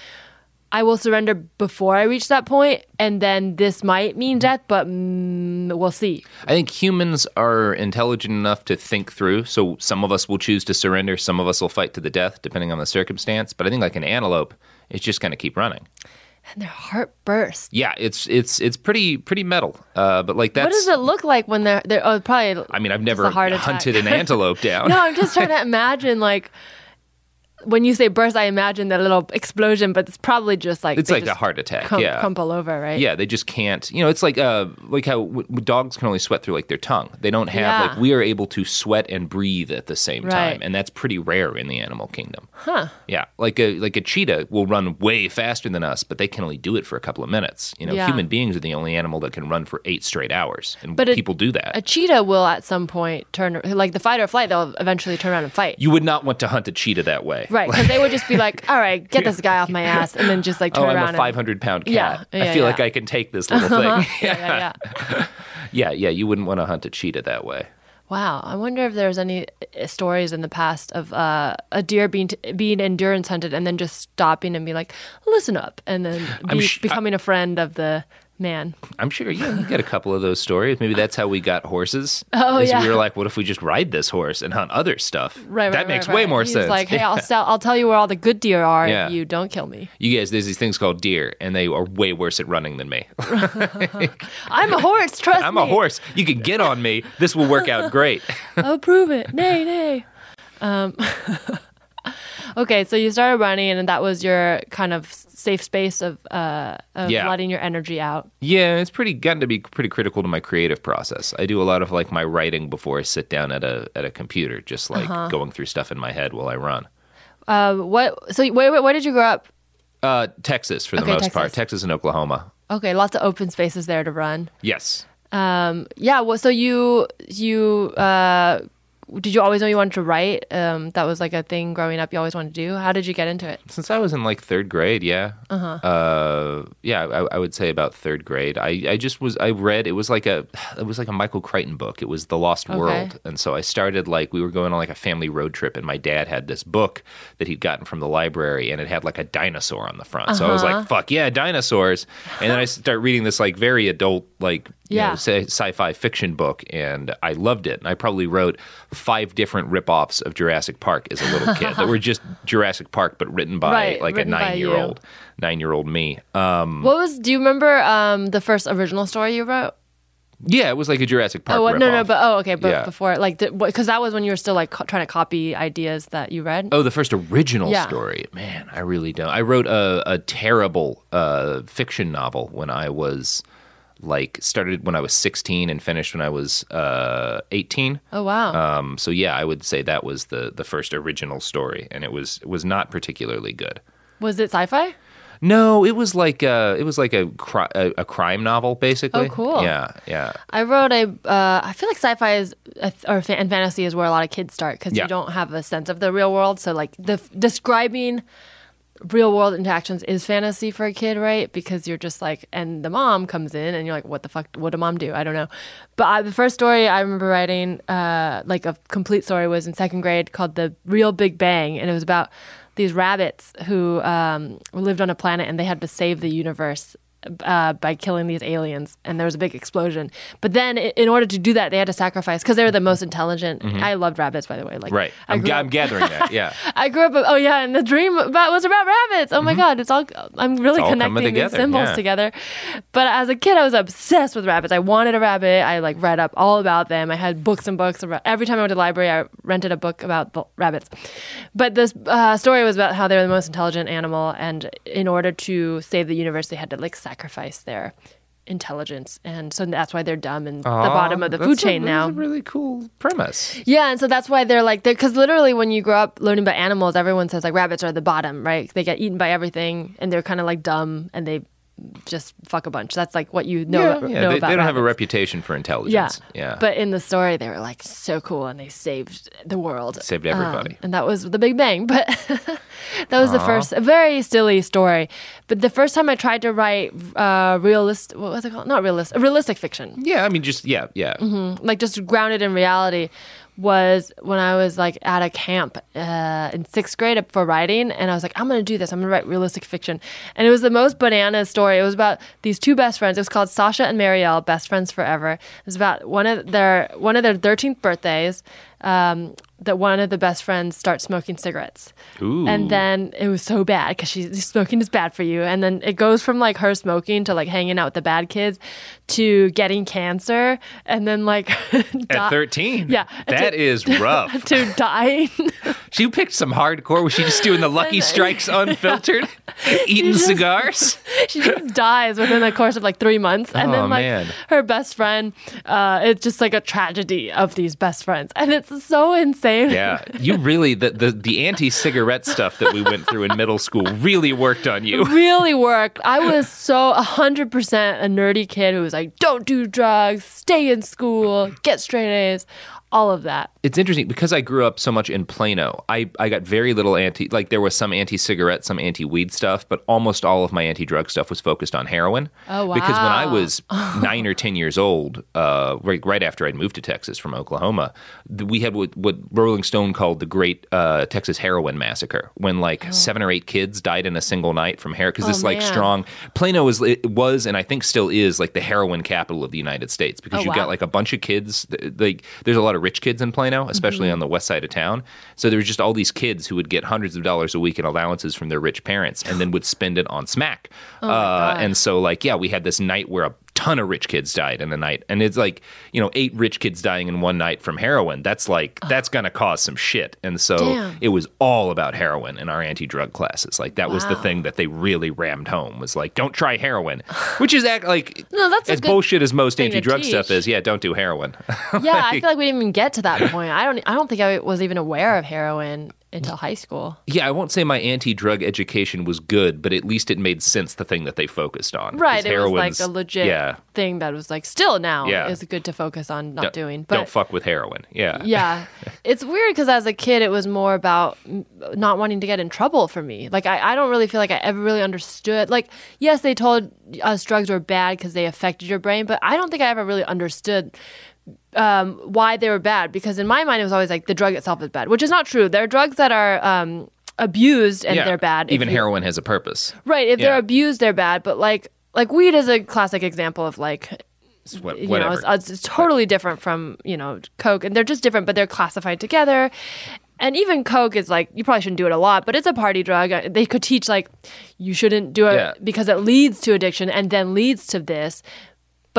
Speaker 1: I will surrender before I reach that point, and then this might mean death, but mm, we'll see.
Speaker 2: I think humans are intelligent enough to think through. So some of us will choose to surrender, some of us will fight to the death, depending on the circumstance. But I think like an antelope, it's just going to keep running.
Speaker 1: And their heart bursts.
Speaker 2: Yeah, it's it's it's pretty pretty metal. Uh, but like that.
Speaker 1: What does it look like when they're they're oh probably?
Speaker 2: I mean, I've never
Speaker 1: a heart attack.
Speaker 2: hunted an antelope down.
Speaker 1: no, I'm just trying to imagine like when you say burst, I imagine that little explosion, but it's probably just like
Speaker 2: It's like a heart attack.
Speaker 1: crump-
Speaker 2: yeah.
Speaker 1: crumple over, right?
Speaker 2: Yeah, they just can't. You know, it's like uh, like how w- dogs can only sweat through like their tongue. They don't have
Speaker 1: Yeah.
Speaker 2: like we are able to sweat and breathe at the same
Speaker 1: Right.
Speaker 2: time, and that's pretty rare in the animal kingdom.
Speaker 1: Huh.
Speaker 2: Yeah, like a like a cheetah will run way faster than us, but they can only do it for a couple of minutes. You know,
Speaker 1: Yeah.
Speaker 2: human beings are the only animal that can run for eight straight hours, and
Speaker 1: But a-
Speaker 2: people do that.
Speaker 1: A cheetah will at some point turn like the fight or flight. They'll eventually turn around and fight.
Speaker 2: you would not want to hunt a cheetah that way,
Speaker 1: Right, because they would just be like, "All right, get this guy off my ass," and then just like turn
Speaker 2: Oh, I'm
Speaker 1: around.
Speaker 2: a
Speaker 1: and-
Speaker 2: 500 pound cat.
Speaker 1: Yeah,
Speaker 2: I feel
Speaker 1: yeah. Uh-huh.
Speaker 2: like I can take this little thing.
Speaker 1: yeah, yeah, yeah.
Speaker 2: yeah, yeah. You wouldn't want to hunt a cheetah that way.
Speaker 1: Wow, I wonder if there's any uh, stories in the past of uh, a deer being being endurance hunted and then just stopping and be like, "Listen up," and then be,
Speaker 2: sh-
Speaker 1: becoming a friend of the man.
Speaker 2: I'm sure yeah, you get a couple of those stories. Maybe that's how we got horses.
Speaker 1: Oh, yeah.
Speaker 2: We were like, what if we just ride this horse and hunt other stuff?
Speaker 1: Right,
Speaker 2: That
Speaker 1: right,
Speaker 2: makes
Speaker 1: right,
Speaker 2: way
Speaker 1: right.
Speaker 2: more
Speaker 1: He's
Speaker 2: sense.
Speaker 1: like, "Hey, I'll sell, I'll tell you where all the good deer are
Speaker 2: Yeah.
Speaker 1: if you don't kill me."
Speaker 2: you guys, there's these things called deer, and they are way worse at running than me.
Speaker 1: I'm a horse. Trust me.
Speaker 2: I'm a horse. You can get on me. This will work out great.
Speaker 1: I'll prove it. Nay, nay. Um, okay, so you started running, and that was your kind of safe space of uh, of
Speaker 2: Yeah.
Speaker 1: letting your energy out.
Speaker 2: Yeah, it's pretty gotten to be pretty critical to my creative process. I do a lot of like my writing before I sit down at a at a computer, just like
Speaker 1: Uh-huh.
Speaker 2: going through stuff in my head while I run.
Speaker 1: Uh, what? So where, where, did you grow up?
Speaker 2: Uh, Texas for the
Speaker 1: Okay,
Speaker 2: most part,
Speaker 1: Texas.
Speaker 2: Texas and Oklahoma.
Speaker 1: Okay, lots of open spaces there to run.
Speaker 2: Yes.
Speaker 1: Um, yeah. Well, so you you uh, did you always know you wanted to write? Um, that was like a thing growing up. You always wanted to do. How did you get into it?
Speaker 2: Since I was in like third grade, yeah, uh-huh. Uh, yeah, I, I would say about third grade. I, I just was I read it was like a it was like a Michael Crichton book. It was The Lost
Speaker 1: Okay.
Speaker 2: World, and so I started like we were going on like a family road trip, and my dad had this book that he'd gotten from the library, and it had like a dinosaur on the front. So I was
Speaker 1: Uh-huh.
Speaker 2: like, "Fuck yeah, dinosaurs!" And then I start reading this like very adult like you
Speaker 1: Yeah.
Speaker 2: know, sci- sci-fi fiction book, and I loved it. And I probably wrote five different rip-offs of Jurassic Park as a little kid that were just Jurassic Park, but written by
Speaker 1: Right,
Speaker 2: like
Speaker 1: written
Speaker 2: a nine-year-old, nine-year-old me. Um,
Speaker 1: What was? Do you remember um, the first original story you wrote?
Speaker 2: yeah, it was like a Jurassic Park.
Speaker 1: Oh no, no, but oh, okay, but
Speaker 2: Yeah.
Speaker 1: before like because that was when you were still like co- trying to copy ideas that you read.
Speaker 2: Oh, the first original
Speaker 1: Yeah.
Speaker 2: story. Man, I really don't. I wrote a, a terrible uh, fiction novel when I was like started when I was 16 and finished when I was uh, 18.
Speaker 1: Oh wow.
Speaker 2: Um, so yeah, I would say that was the the first original story, and it was it was not particularly good.
Speaker 1: was it sci-fi?
Speaker 2: No, it was like a, it was like a, cri- a a crime novel basically.
Speaker 1: Oh, cool.
Speaker 2: Yeah, yeah.
Speaker 1: I wrote a. Uh, I feel like sci-fi is uh, or and fantasy is where a lot of kids start because
Speaker 2: Yeah.
Speaker 1: you don't have a sense of the real world. So like the describing real world interactions is fantasy for a kid, right? Because you're just like, and the mom comes in and you're like, what the fuck? What did mom do? I don't know. But I, the first story I remember writing, uh, like a complete story, was in second grade called "The Real Big Bang," and it was about these rabbits who um, lived on a planet and they had to save the universe uh, by killing these aliens, and there was a big explosion. But then, in order to do that, they had to sacrifice because they were the most intelligent. I loved rabbits, by the way. Like,
Speaker 2: Mm-hmm. Right. I'm,
Speaker 1: up-
Speaker 2: I'm gathering that. Yeah.
Speaker 1: I grew up. Oh yeah, and the dream about was about rabbits. Oh my god, it's all. I'm really
Speaker 2: Mm-hmm. all
Speaker 1: connecting these symbols
Speaker 2: yeah.
Speaker 1: together. But as a kid, I was obsessed with rabbits. I wanted a rabbit. I like read up all about them. I had books and books. About, every time I went to the library, I rented a book about the rabbits. But this uh, story was about how they were the most intelligent animal, and in order to save the universe, they had to like sacrifice their intelligence, and so that's why they're dumb and the bottom of the food
Speaker 2: a-
Speaker 1: chain
Speaker 2: that's
Speaker 1: now.
Speaker 2: a really cool premise.
Speaker 1: Yeah, and so that's why they're like, because literally when you grow up learning about animals, everyone says like rabbits are the bottom, right? They get eaten by everything, and they're kind of like dumb, and they just fuck a bunch. That's like what you know,
Speaker 2: yeah,
Speaker 1: know
Speaker 2: yeah. They,
Speaker 1: about
Speaker 2: they don't have a reputation for intelligence. Yeah. yeah.
Speaker 1: But in the story, they were like so cool, and they saved the world,
Speaker 2: Saved
Speaker 1: Um,
Speaker 2: everybody.
Speaker 1: and that was the Big Bang. But that was the first, a very silly story. But the first time I tried to write uh, realist, what was it called? Not realist, realistic fiction
Speaker 2: yeah, I mean, just yeah, yeah.
Speaker 1: like just grounded in reality was when I was like at a camp uh, in sixth grade for writing, and I was like, I'm gonna do this. I'm gonna write realistic fiction, and it was the most banana story. It was about these two best friends. It was called Sasha and Marielle, best friends forever. It was about one of their one of their 13th birthdays. Um, that one of the best friends starts smoking cigarettes.
Speaker 2: Ooh.
Speaker 1: And then it was so bad because she's smoking is bad for you. And then it goes from like her smoking to like hanging out with the bad kids to getting cancer and then like
Speaker 2: At 13.
Speaker 1: Yeah.
Speaker 2: That
Speaker 1: To-
Speaker 2: is rough.
Speaker 1: to dying.
Speaker 2: she picked some hardcore. Was she just doing the Lucky Strikes unfiltered? Eating
Speaker 1: just-
Speaker 2: cigars?
Speaker 1: she just dies within the course of like three months. And
Speaker 2: Oh,
Speaker 1: then like
Speaker 2: man.
Speaker 1: her best friend, uh, it's just like a tragedy of these best friends. And it's so insane.
Speaker 2: Yeah. You really, the, the, the anti cigarette stuff that we went through in middle school really worked on you.
Speaker 1: really worked. I was so 100% a nerdy kid who was like, don't do drugs, stay in school, get straight A's, all of that.
Speaker 2: It's interesting because I grew up so much in Plano. I, I got very little anti like there was some anti cigarette, some anti weed stuff, but almost all of my anti drug stuff was focused on heroin.
Speaker 1: Oh, wow.
Speaker 2: Because when I was nine or ten years old, uh, right right after I'd moved to Texas from Oklahoma, we had what, what Rolling Stone called the Great uh, Texas Heroin Massacre, when like seven or eight kids died in a single night from heroin. Because this
Speaker 1: Oh,
Speaker 2: like strong Plano it was and I think still is like the heroin capital of the United States because
Speaker 1: Oh,
Speaker 2: you've
Speaker 1: wow.
Speaker 2: got like a bunch of kids. Like there's a lot of rich kids in Plano, especially
Speaker 1: Mm-hmm.
Speaker 2: on the west side of town. So there was just all these kids who would get hundreds of dollars a week in allowances from their rich parents, and then would spend it on smack.
Speaker 1: Oh
Speaker 2: uh, and so like yeah, we had this night where a ton of rich kids died in a night, and it's like you know eight rich kids dying in one night from heroin. That's like that's gonna cause some shit. And so
Speaker 1: Damn.
Speaker 2: it was all about heroin in our anti-drug classes. Like that was the thing that they really rammed home was like don't try heroin, which is act like
Speaker 1: No, that's
Speaker 2: as bullshit as most anti-drug stuff is. Yeah, don't do heroin.
Speaker 1: Yeah, I feel like we didn't even get to that point. I don't I don't think I was even aware of heroin until high school.
Speaker 2: Yeah, I won't say my anti-drug education was good, but at least it made sense the thing that they focused on.
Speaker 1: Right. It was like a legit
Speaker 2: Yeah,
Speaker 1: thing that was like still now
Speaker 2: Yeah.
Speaker 1: is good to focus on not
Speaker 2: don't,
Speaker 1: doing. But
Speaker 2: don't fuck with heroin. Yeah,
Speaker 1: yeah it's weird because as a kid it was more about not wanting to get in trouble for me like I, I don't really feel like i ever really understood like yes they told us drugs were bad because they affected your brain but i don't think i ever really understood um, why they were bad because in my mind it was always like the drug itself is bad which is not true there are drugs that are um, abused and
Speaker 2: Yeah.
Speaker 1: they're bad
Speaker 2: Even
Speaker 1: you-
Speaker 2: heroin has a purpose.
Speaker 1: right if
Speaker 2: Yeah.
Speaker 1: they're abused they're bad but like like weed is a classic example of like
Speaker 2: what,
Speaker 1: you know, it's, it's totally different from you know Coke, and they're just different, but they're classified together. And even Coke is like you probably shouldn't do it a lot, but it's a party drug. Uh, They could teach like you shouldn't do it
Speaker 2: Yeah.
Speaker 1: because it leads to addiction and then leads to this.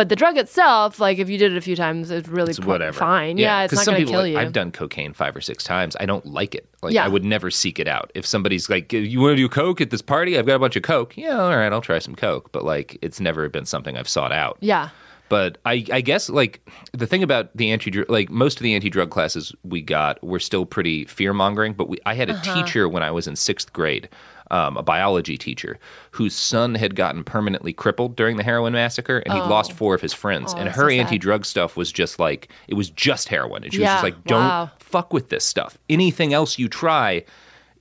Speaker 1: But the drug itself, like if you did it a few times, it's really
Speaker 2: It's whatever.
Speaker 1: fine. Yeah, it's not going to kill you.
Speaker 2: I've done cocaine five or six times. I don't like it. Like
Speaker 1: Yeah.
Speaker 2: I would never seek it out. If somebody's like, "You want to do coke at this party?" I've got a bunch of coke. Yeah, all right, I'll try some coke. But like, it's never been something I've sought out.
Speaker 1: yeah,
Speaker 2: But I, I guess like the thing about the anti drug, like most of the anti drug classes we got were still pretty fear mongering. But we, I had a
Speaker 1: Uh-huh.
Speaker 2: teacher when I was in sixth grade, um, a biology teacher, whose son had gotten permanently crippled during the heroin massacre, and he'd lost four of his friends.
Speaker 1: Oh,
Speaker 2: and her
Speaker 1: so
Speaker 2: anti drug stuff was just like it was just heroin, and she was just like, "Don't
Speaker 1: wow.
Speaker 2: fuck with this stuff. Anything else you try."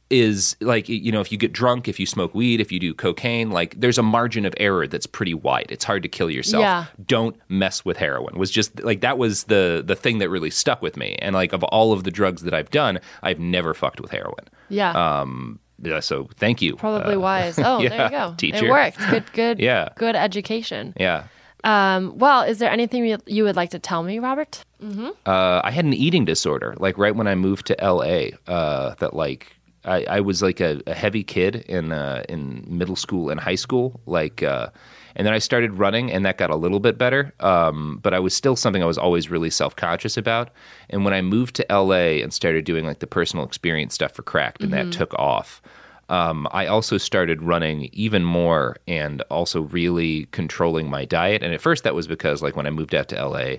Speaker 2: is like you know if you get drunk if you smoke weed if you do cocaine like there's a margin of error that's pretty wide it's hard to kill yourself
Speaker 1: Yeah.
Speaker 2: don't mess with heroin was just like that was the the thing that really stuck with me and like of all of the drugs that i've done i've never fucked with heroin
Speaker 1: yeah.
Speaker 2: um yeah, so thank you
Speaker 1: Probably
Speaker 2: Uh,
Speaker 1: wise. Oh, there you go.
Speaker 2: teacher.
Speaker 1: It worked. Good, good.
Speaker 2: Yeah.
Speaker 1: Good education.
Speaker 2: yeah
Speaker 1: Um, well, is there anything you, would like to tell me, Robert?
Speaker 2: uh, I had an eating disorder, like right when I moved to LA. Uh, that like I, I was like a, a heavy kid in uh, in middle school and high school, like, uh, and then I started running, and that got a little bit better. Um, but I was still something I was always really self conscious about. And when I moved to LA and started doing like the personal experience stuff for Cracked, and that took off. Um, I also started running even more and also really controlling my diet. And at first, that was because, like, when I moved out to LA,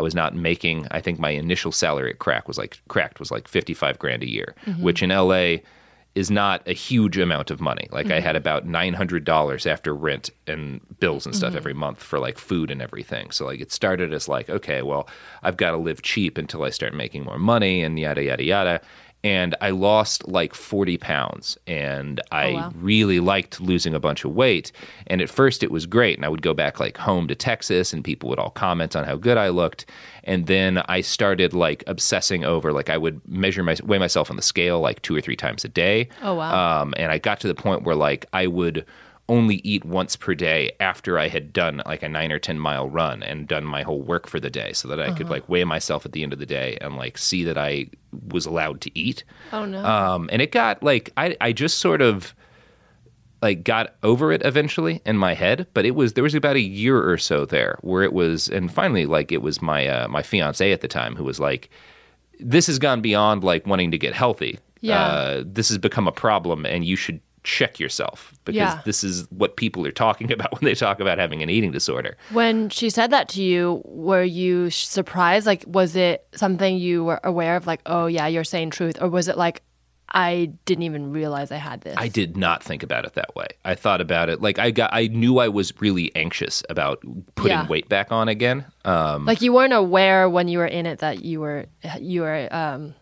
Speaker 2: I was not making. I think my initial salary at Crack was like Cracked was like fifty five grand a year, mm-hmm. which in LA is not a huge amount of money. Like I had mm-hmm. about nine hundred dollars after rent and bills and stuff mm-hmm. every month for like food and everything. So like it started as like, okay, well, I've got to live cheap until I start making more money and yada yada yada. And I lost like 40 pounds. And I
Speaker 1: Oh, wow.
Speaker 2: really liked losing a bunch of weight. And at first it was great. And I would go back like home to Texas and people would all comment on how good I looked. And then I started like obsessing over, like I would measure my, weigh myself on the scale like two or three times a day.
Speaker 1: Oh, wow.
Speaker 2: Um, and I got to the point where like I would only eat once per day after I had done like a nine or 10 mile run and done my whole work for the day so that I could
Speaker 1: Uh-huh.
Speaker 2: like weigh myself at the end of the day and like see that I was allowed to eat.
Speaker 1: Oh no.
Speaker 2: Um, and it got like, I, I just sort of like got over it eventually in my head, but it was, there was about a year or so there where it was, and finally like it was my, uh, my fiance at the time who was like, this has gone beyond like wanting to get healthy.
Speaker 1: Yeah.
Speaker 2: Uh, this has become a problem and you should check yourself because
Speaker 1: Yeah.
Speaker 2: this is what people are talking about when they talk about having an eating disorder.
Speaker 1: When she said that to you, were you surprised? Like, was it something you were aware of? Like, oh yeah, you're saying truth, or was it like, I didn't even realize I had this?
Speaker 2: I did not think about it that way. I thought about it like I got I knew I was really anxious about putting
Speaker 1: Yeah.
Speaker 2: weight back on again. Um
Speaker 1: like you weren't aware when you were in it that you were you were um,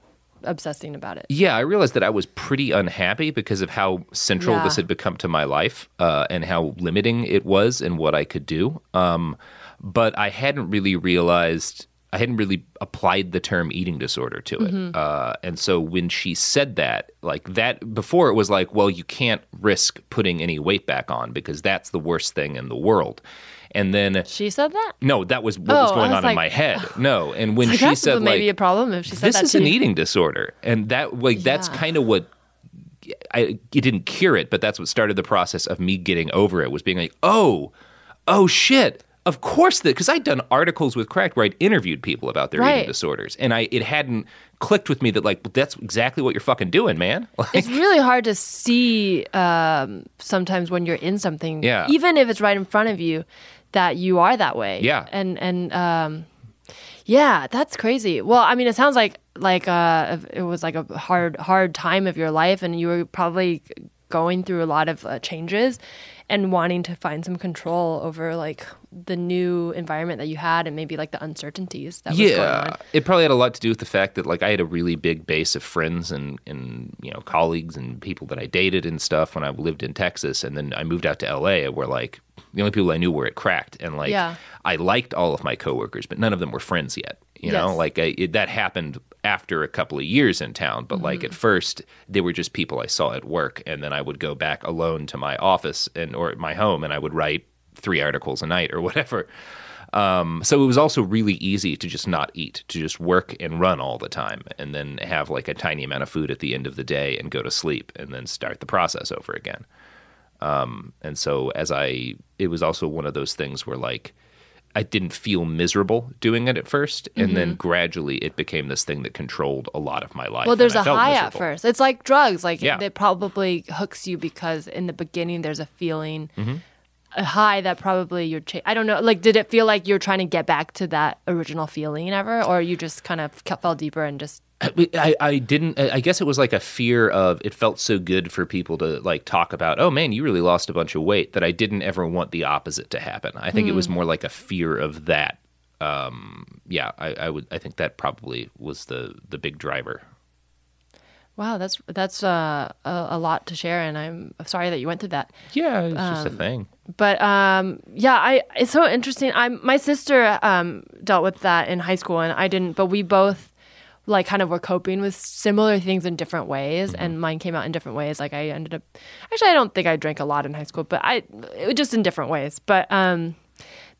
Speaker 1: obsessing about it.
Speaker 2: yeah, I realized that I was pretty unhappy because of how central
Speaker 1: Yeah.
Speaker 2: this had become to my life uh, and how limiting it was in what I could do. Um, but I hadn't really realized, I hadn't really applied the term eating disorder to it.
Speaker 1: Mm-hmm.
Speaker 2: Uh, and so when she said that, like that, before it was like, well, you can't risk putting any weight back on because that's the worst thing in the world. And then,
Speaker 1: She said that.
Speaker 2: no, that was what
Speaker 1: Oh,
Speaker 2: was going
Speaker 1: was
Speaker 2: on
Speaker 1: like-
Speaker 2: in my head. No, and when
Speaker 1: Like,
Speaker 2: she said
Speaker 1: maybe
Speaker 2: like
Speaker 1: a problem if she said
Speaker 2: this
Speaker 1: that
Speaker 2: is an
Speaker 1: you.
Speaker 2: eating disorder and that like that's kind of what I, it didn't cure it but that's what started the process of me getting over it was being like oh oh shit of course that because i'd done articles with cracked where i'd interviewed people about their
Speaker 1: Right.
Speaker 2: eating disorders and i it hadn't clicked with me that like that's exactly what you're fucking doing man like,
Speaker 1: It's really hard to see um, sometimes when you're in something,
Speaker 2: Yeah.
Speaker 1: even if it's right in front of you, that you are that way.
Speaker 2: Yeah.
Speaker 1: and and um, yeah, that's crazy. Well, I mean, it sounds like like uh, it was like a hard hard time of your life, and you were probably going through a lot of uh, changes and wanting to find some control over like the new environment that you had and maybe like the uncertainties that was going
Speaker 2: yeah.
Speaker 1: on.
Speaker 2: it probably had a lot to do with the fact that like i had a really big base of friends and and you know colleagues and people that i dated and stuff when i lived in texas. And then i moved out to la where like the only people i knew were at cracked. And like
Speaker 1: Yeah.
Speaker 2: i liked all of my coworkers but none of them were friends yet you know? Like I, it, that happened after a couple of years in town. But like
Speaker 1: Mm-hmm.
Speaker 2: at first they were just people i saw at work. And then i would go back alone to my office and or my home and i would write three articles a night or whatever um, so it was also really easy to just not eat, to just work and run all the time, and then have like a tiny amount of food at the end of the day and go to sleep, and then start the process over again. Um, and so as I, it was also one of those things where like I didn't feel miserable doing it at first, and then gradually it became this thing that controlled a lot of my life.
Speaker 1: Mm-hmm. Well, there's a high at first. It's like drugs. Like
Speaker 2: Yeah.
Speaker 1: it probably hooks you because in the beginning there's a feeling,
Speaker 2: Mm-hmm.
Speaker 1: A high that probably you're. Cha- I don't know. Like, did it feel like you're trying to get back to that original feeling ever, or you just kind of fell deeper and just?
Speaker 2: I, I didn't I guess it was like a fear of it felt so good for people to like talk about oh man you really lost a bunch of weight that I didn't ever want the opposite to happen I think it was more like a fear of that um yeah I, I would I think that probably was the the big driver
Speaker 1: Wow, that's that's uh, a, a lot to share, and I'm sorry that you went through that.
Speaker 2: yeah it's just a thing.
Speaker 1: but um yeah i it's so interesting. I'm my sister um dealt with that in high school and i didn't but we both like kind of were coping with similar things in different ways and mine came out in different ways. Like i ended up actually i don't think i drank a lot in high school but i it, just in different ways. But um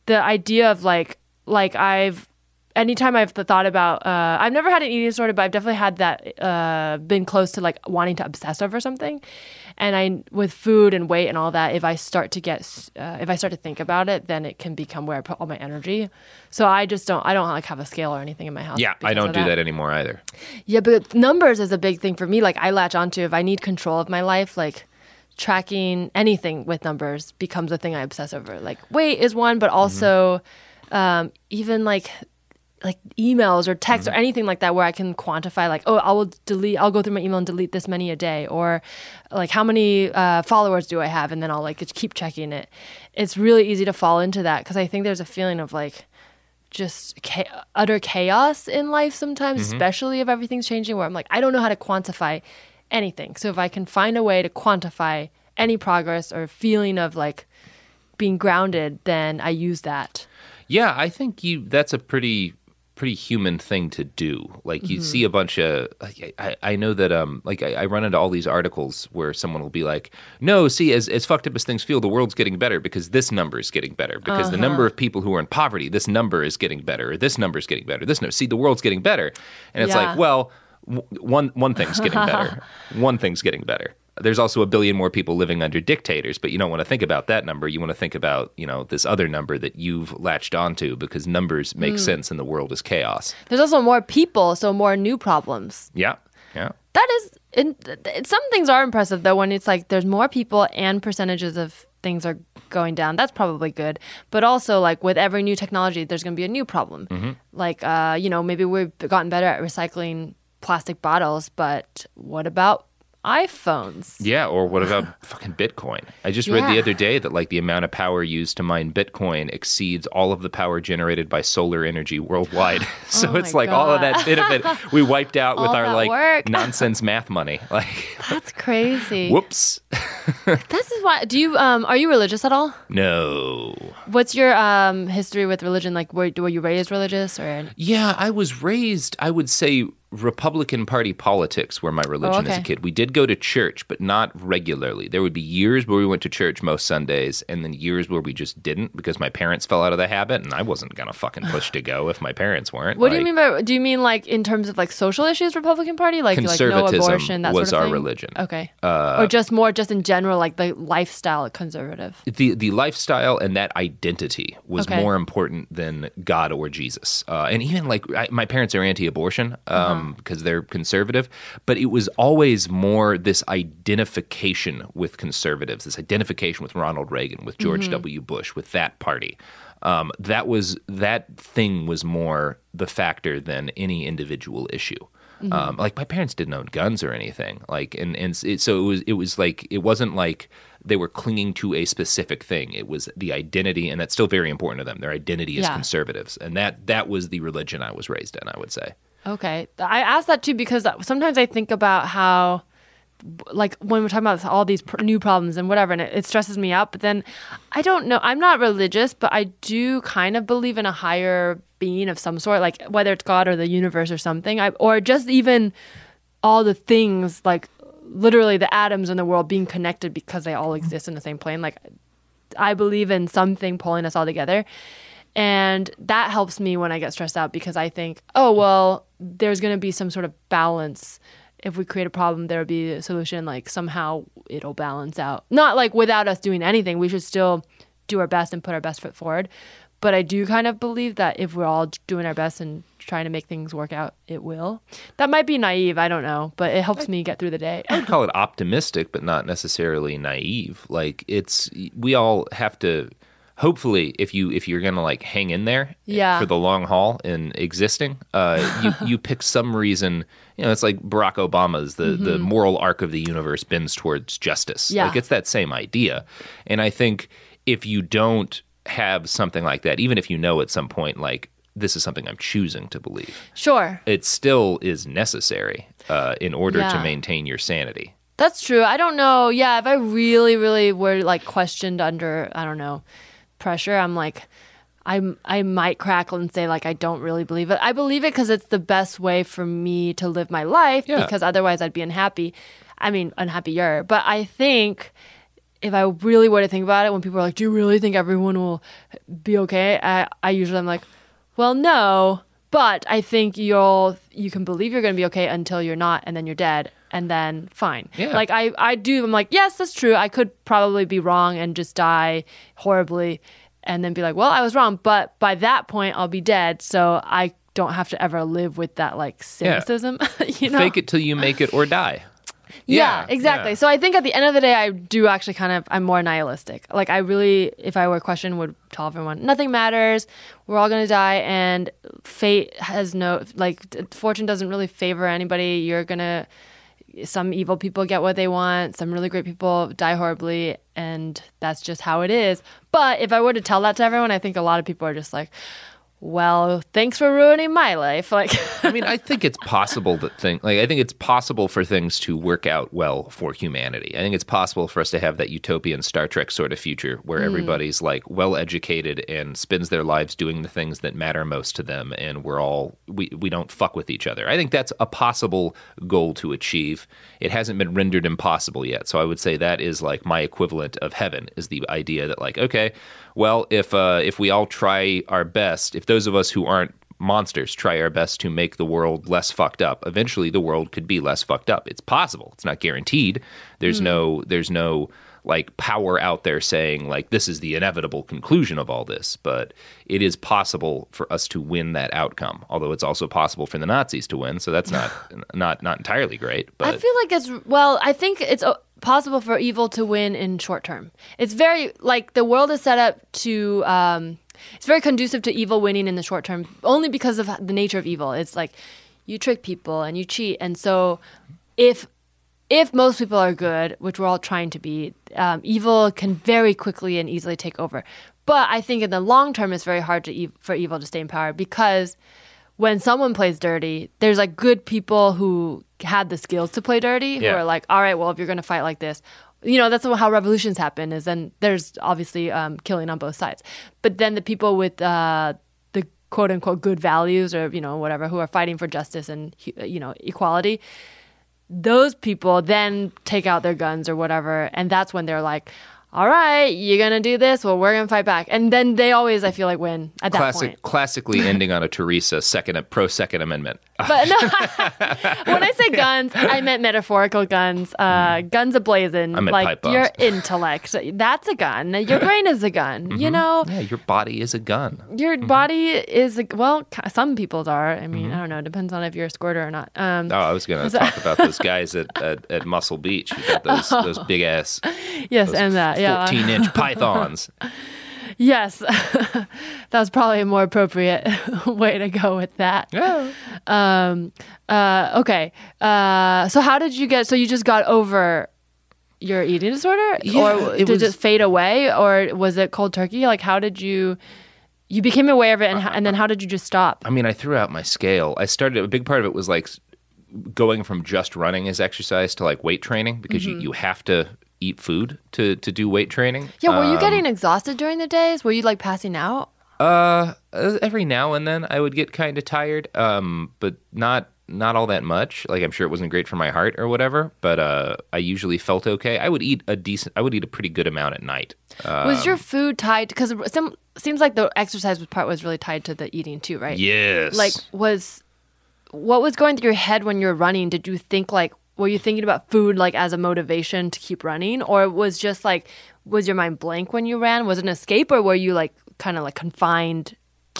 Speaker 1: the idea of like like i've anytime I've thought about, uh, I've never had an eating disorder, but I've definitely had that, uh, been close to like wanting to obsess over something. And I, with food and weight and all that, if I start to get, uh, if I start to think about it, then it can become where I put all my energy. So I just don't, I don't like have a scale or anything in my house.
Speaker 2: yeah I don't do that anymore either
Speaker 1: yeah, but numbers is a big thing for me. Like I latch onto if I need control of my life, like tracking anything with numbers becomes a thing I obsess over. Like weight is one, but also um, even like like emails or texts or anything like that where I can quantify like oh I will delete I'll go through my email and delete this many a day or like how many uh, followers do I have and then I'll like just keep checking it. It's really easy to fall into that because I think there's a feeling of like just cha- utter chaos in life sometimes,
Speaker 2: Mm-hmm.
Speaker 1: especially if everything's changing. Where I'm like, I don't know how to quantify anything. So if I can find a way to quantify any progress or feeling of like being grounded, then I use that.
Speaker 2: Yeah, I think you that's a pretty pretty human thing to do. Like you
Speaker 1: Mm-hmm.
Speaker 2: see a bunch of like, I, I know that um like I, I run into all these articles where someone will be like, No, see, as as fucked up as things feel, the world's getting better because this number is getting better. Because the
Speaker 1: Uh-huh.
Speaker 2: number of people who are in poverty, this number is getting better, or this number is getting better. This no see the world's getting better. And it's
Speaker 1: Yeah.
Speaker 2: like, well, w- one one thing's getting better. one thing's getting better. There's also a billion more people living under dictators, but you don't want to think about that number. You want to think about, you know, this other number that you've latched onto because numbers make
Speaker 1: Hmm.
Speaker 2: sense and the world is chaos.
Speaker 1: There's also more people, so more new problems.
Speaker 2: Yeah. Yeah.
Speaker 1: That is, some things are impressive though. When it's like there's more people and percentages of things are going down. That's probably good. But also, like with every new technology, there's going to be a new problem. Like, uh, you know, maybe we've gotten better at recycling plastic bottles, but what about iPhones?
Speaker 2: Yeah, or what about fucking Bitcoin? I just read the other day that like the amount of power used to mine Bitcoin exceeds all of the power generated by solar energy worldwide. so
Speaker 1: Oh
Speaker 2: it's like all of that
Speaker 1: God.
Speaker 2: bit of it we wiped out with our like
Speaker 1: work.
Speaker 2: nonsense math money. Like
Speaker 1: That's crazy.
Speaker 2: whoops.
Speaker 1: This is why. Do you um are you religious at all?
Speaker 2: No.
Speaker 1: What's your um history with religion? Like, were were you raised religious or?
Speaker 2: Yeah, I was raised, I would say, Republican Party politics were my religion as a kid. We did go to church, but not regularly. There would be years where we went to church most Sundays, and then years where we just didn't because my parents fell out of the habit, and I wasn't gonna fucking push to go if my parents weren't.
Speaker 1: What do you mean by? Do you mean like in terms of like social issues, Republican Party, like like no
Speaker 2: Conservatism
Speaker 1: abortion, that
Speaker 2: was
Speaker 1: sort of
Speaker 2: our religion. Uh,
Speaker 1: Okay, or just more, just in general, like the lifestyle conservative.
Speaker 2: the the lifestyle and that identity was
Speaker 1: Okay.
Speaker 2: more important than God or Jesus. Uh, and even like I, my parents are anti-abortion um, because they're conservative, but it was always more this identification with conservatives, this identification with Ronald Reagan, with George
Speaker 1: Mm-hmm.
Speaker 2: W. Bush, with that party. Um, that was that thing was more the factor than any individual issue.
Speaker 1: Mm-hmm.
Speaker 2: Um, like my parents didn't own guns or anything. Like and and it, so it was it was like it wasn't like they were clinging to a specific thing. It was the identity, and that's still very important to them. Their identity as
Speaker 1: Yeah.
Speaker 2: conservatives, and that that was the religion I was raised in. I would say.
Speaker 1: Okay, I asked that too because sometimes I think about how, like, when we're talking about all these pr- new problems and whatever, and it, it stresses me out. But then, I don't know. I'm not religious, but I do kind of believe in a higher being of some sort, like whether it's God or the universe or something, I, or just even all the things, like literally the atoms in the world being connected because they all exist in the same plane. Like, I believe in something pulling us all together. And that helps me when I get stressed out because I think, oh, well, there's going to be some sort of balance. If we create a problem, there'll be a solution. Like somehow it'll balance out. Not like without us doing anything. We should still do our best and put our best foot forward. But I do kind of believe that if we're all doing our best and trying to make things work out, it will. That might be naive. I don't know. But it helps me get through the day.
Speaker 2: I would call it optimistic, but not necessarily naive. Like it's we all have to. Hopefully, if you if you're gonna like hang in there
Speaker 1: Yeah.
Speaker 2: for the long haul in existing, uh, you you pick some reason. You know, it's like Barack Obama's the the moral arc of the universe bends towards justice.
Speaker 1: Mm-hmm. Yeah.
Speaker 2: Like it's that same idea, and I think if you don't have something like that, even if you know at some point like this is something I'm choosing to believe,
Speaker 1: Sure.
Speaker 2: it still is necessary uh, in order to maintain your sanity.
Speaker 1: That's true. I don't know. Yeah, if I really, really were like questioned under, I don't know, pressure, I'm like, I I might crackle and say like I don't really believe it. I believe it because it's the best way for me to live my life.
Speaker 2: Yeah.
Speaker 1: Because otherwise I'd be unhappy. I mean, unhappier. But I think if I really were to think about it, when people are like, "Do you really think everyone will be okay?" I I usually am like, "Well, no." But I think you'll you can believe you're going to be okay until you're not, and then you're dead, and then fine.
Speaker 2: Yeah.
Speaker 1: Like I I do. I'm like, yes, that's true. I could probably be wrong and just die horribly, and then be like, well, I was wrong. But by that point, I'll be dead, so I don't have to ever live with that like cynicism. you know,
Speaker 2: Fake it till you make it or die.
Speaker 1: yeah,
Speaker 2: Yeah,
Speaker 1: exactly.
Speaker 2: yeah.
Speaker 1: So I think at the end of the day, I do actually kind of, I'm more nihilistic. Like, I really, if I were questioned, would tell everyone nothing matters. We're all going to die, and fate has no, like, fortune doesn't really favor anybody. You're going to, some evil people get what they want, some really great people die horribly, and that's just how it is. But if I were to tell that to everyone, I think a lot of people are just like, well, thanks for ruining my life. Like,
Speaker 2: I mean, I think it's possible that thing like I think it's possible for things to work out well for humanity. I think it's possible for us to have that utopian Star Trek sort of future where hmm. everybody's like well educated and spends their lives doing the things that matter most to them and we're all we we don't fuck with each other. I think that's a possible goal to achieve. It hasn't been rendered impossible yet. So I would say that is like my equivalent of heaven is the idea that like okay, well, if uh if we all try our best, if those of us who aren't monsters try our best to make the world less fucked up eventually the world could be less fucked up. It's possible. It's not guaranteed. There's no there's no like power out there saying like this is the inevitable conclusion of all this but it is possible for us to win that outcome although it's also possible for the nazis to win so that's not not not entirely great but
Speaker 1: I feel like it's well. I think it's uh, possible for evil to win in short term. It's very like the world is set up to. Um, it's very conducive to evil winning in the short term, only because of the nature of evil. It's like you trick people and you cheat, and so if if most people are good, which we're all trying to be, um, evil can very quickly and easily take over. But I think in the long term, it's very hard to ev- for evil to stay in power because when someone plays dirty, there's like good people who had the skills to play dirty who
Speaker 2: Yeah.
Speaker 1: are like, all right, well, if you're going to fight like this, you know, that's how revolutions happen. Is then there's obviously um, killing on both sides, but then the people with uh, the quote unquote good values or you know whatever who are fighting for justice and you know equality, those people then take out their guns or whatever, and that's when they're like. All right, you're gonna do this. Well, we're gonna fight back, and then they always, I feel like, win at that
Speaker 2: classic
Speaker 1: point.
Speaker 2: classically ending on a Teresa second pro second amendment
Speaker 1: But no, when I say guns, I meant metaphorical guns. Uh, guns ablazing,
Speaker 2: I meant
Speaker 1: like your intellect. That's a gun. Your brain is a gun.
Speaker 2: Mm-hmm.
Speaker 1: You know,
Speaker 2: yeah your body is a gun
Speaker 1: your body is a, well. Some people's are. I mean,
Speaker 2: Mm-hmm.
Speaker 1: I don't know. It Depends on if you're a squirter or not. Um,
Speaker 2: Oh, I was going to talk about those guys at, at, at Muscle Beach who got those those big ass
Speaker 1: yes, and that. Yeah.
Speaker 2: fourteen inch pythons.
Speaker 1: Yes, that was probably a more appropriate way to go with that.
Speaker 2: Yeah.
Speaker 1: Um, uh, okay. Uh, so how did you get? So you just got over your eating disorder,
Speaker 2: Yeah,
Speaker 1: or
Speaker 2: it
Speaker 1: did
Speaker 2: was-
Speaker 1: it fade away, or was it cold turkey? Like, how did you? You became aware of it, and, ho- and then how did you just stop?
Speaker 2: I mean, I threw out my scale. I started. A big part of it was like going from just running as exercise to like weight training because
Speaker 1: Mm-hmm.
Speaker 2: you, you have to eat food to to do weight training.
Speaker 1: Yeah, were you
Speaker 2: Um,
Speaker 1: getting exhausted during the days? Were you like passing out?
Speaker 2: Uh, every now and then I would get kind of tired, um, but not not all that much. Like I'm sure it wasn't great for my heart or whatever, but uh, I usually felt okay. I would eat a decent. I would eat a pretty good amount at night. Uh,
Speaker 1: was your food tied? Because it some seems like the exercise part was really tied to the eating too, right?
Speaker 2: yes,
Speaker 1: like was what was going through your head when you were running did you think like were you thinking about food like as a motivation to keep running? Or was just like was your mind blank when you ran? Was it an escape or were you like kind of like confined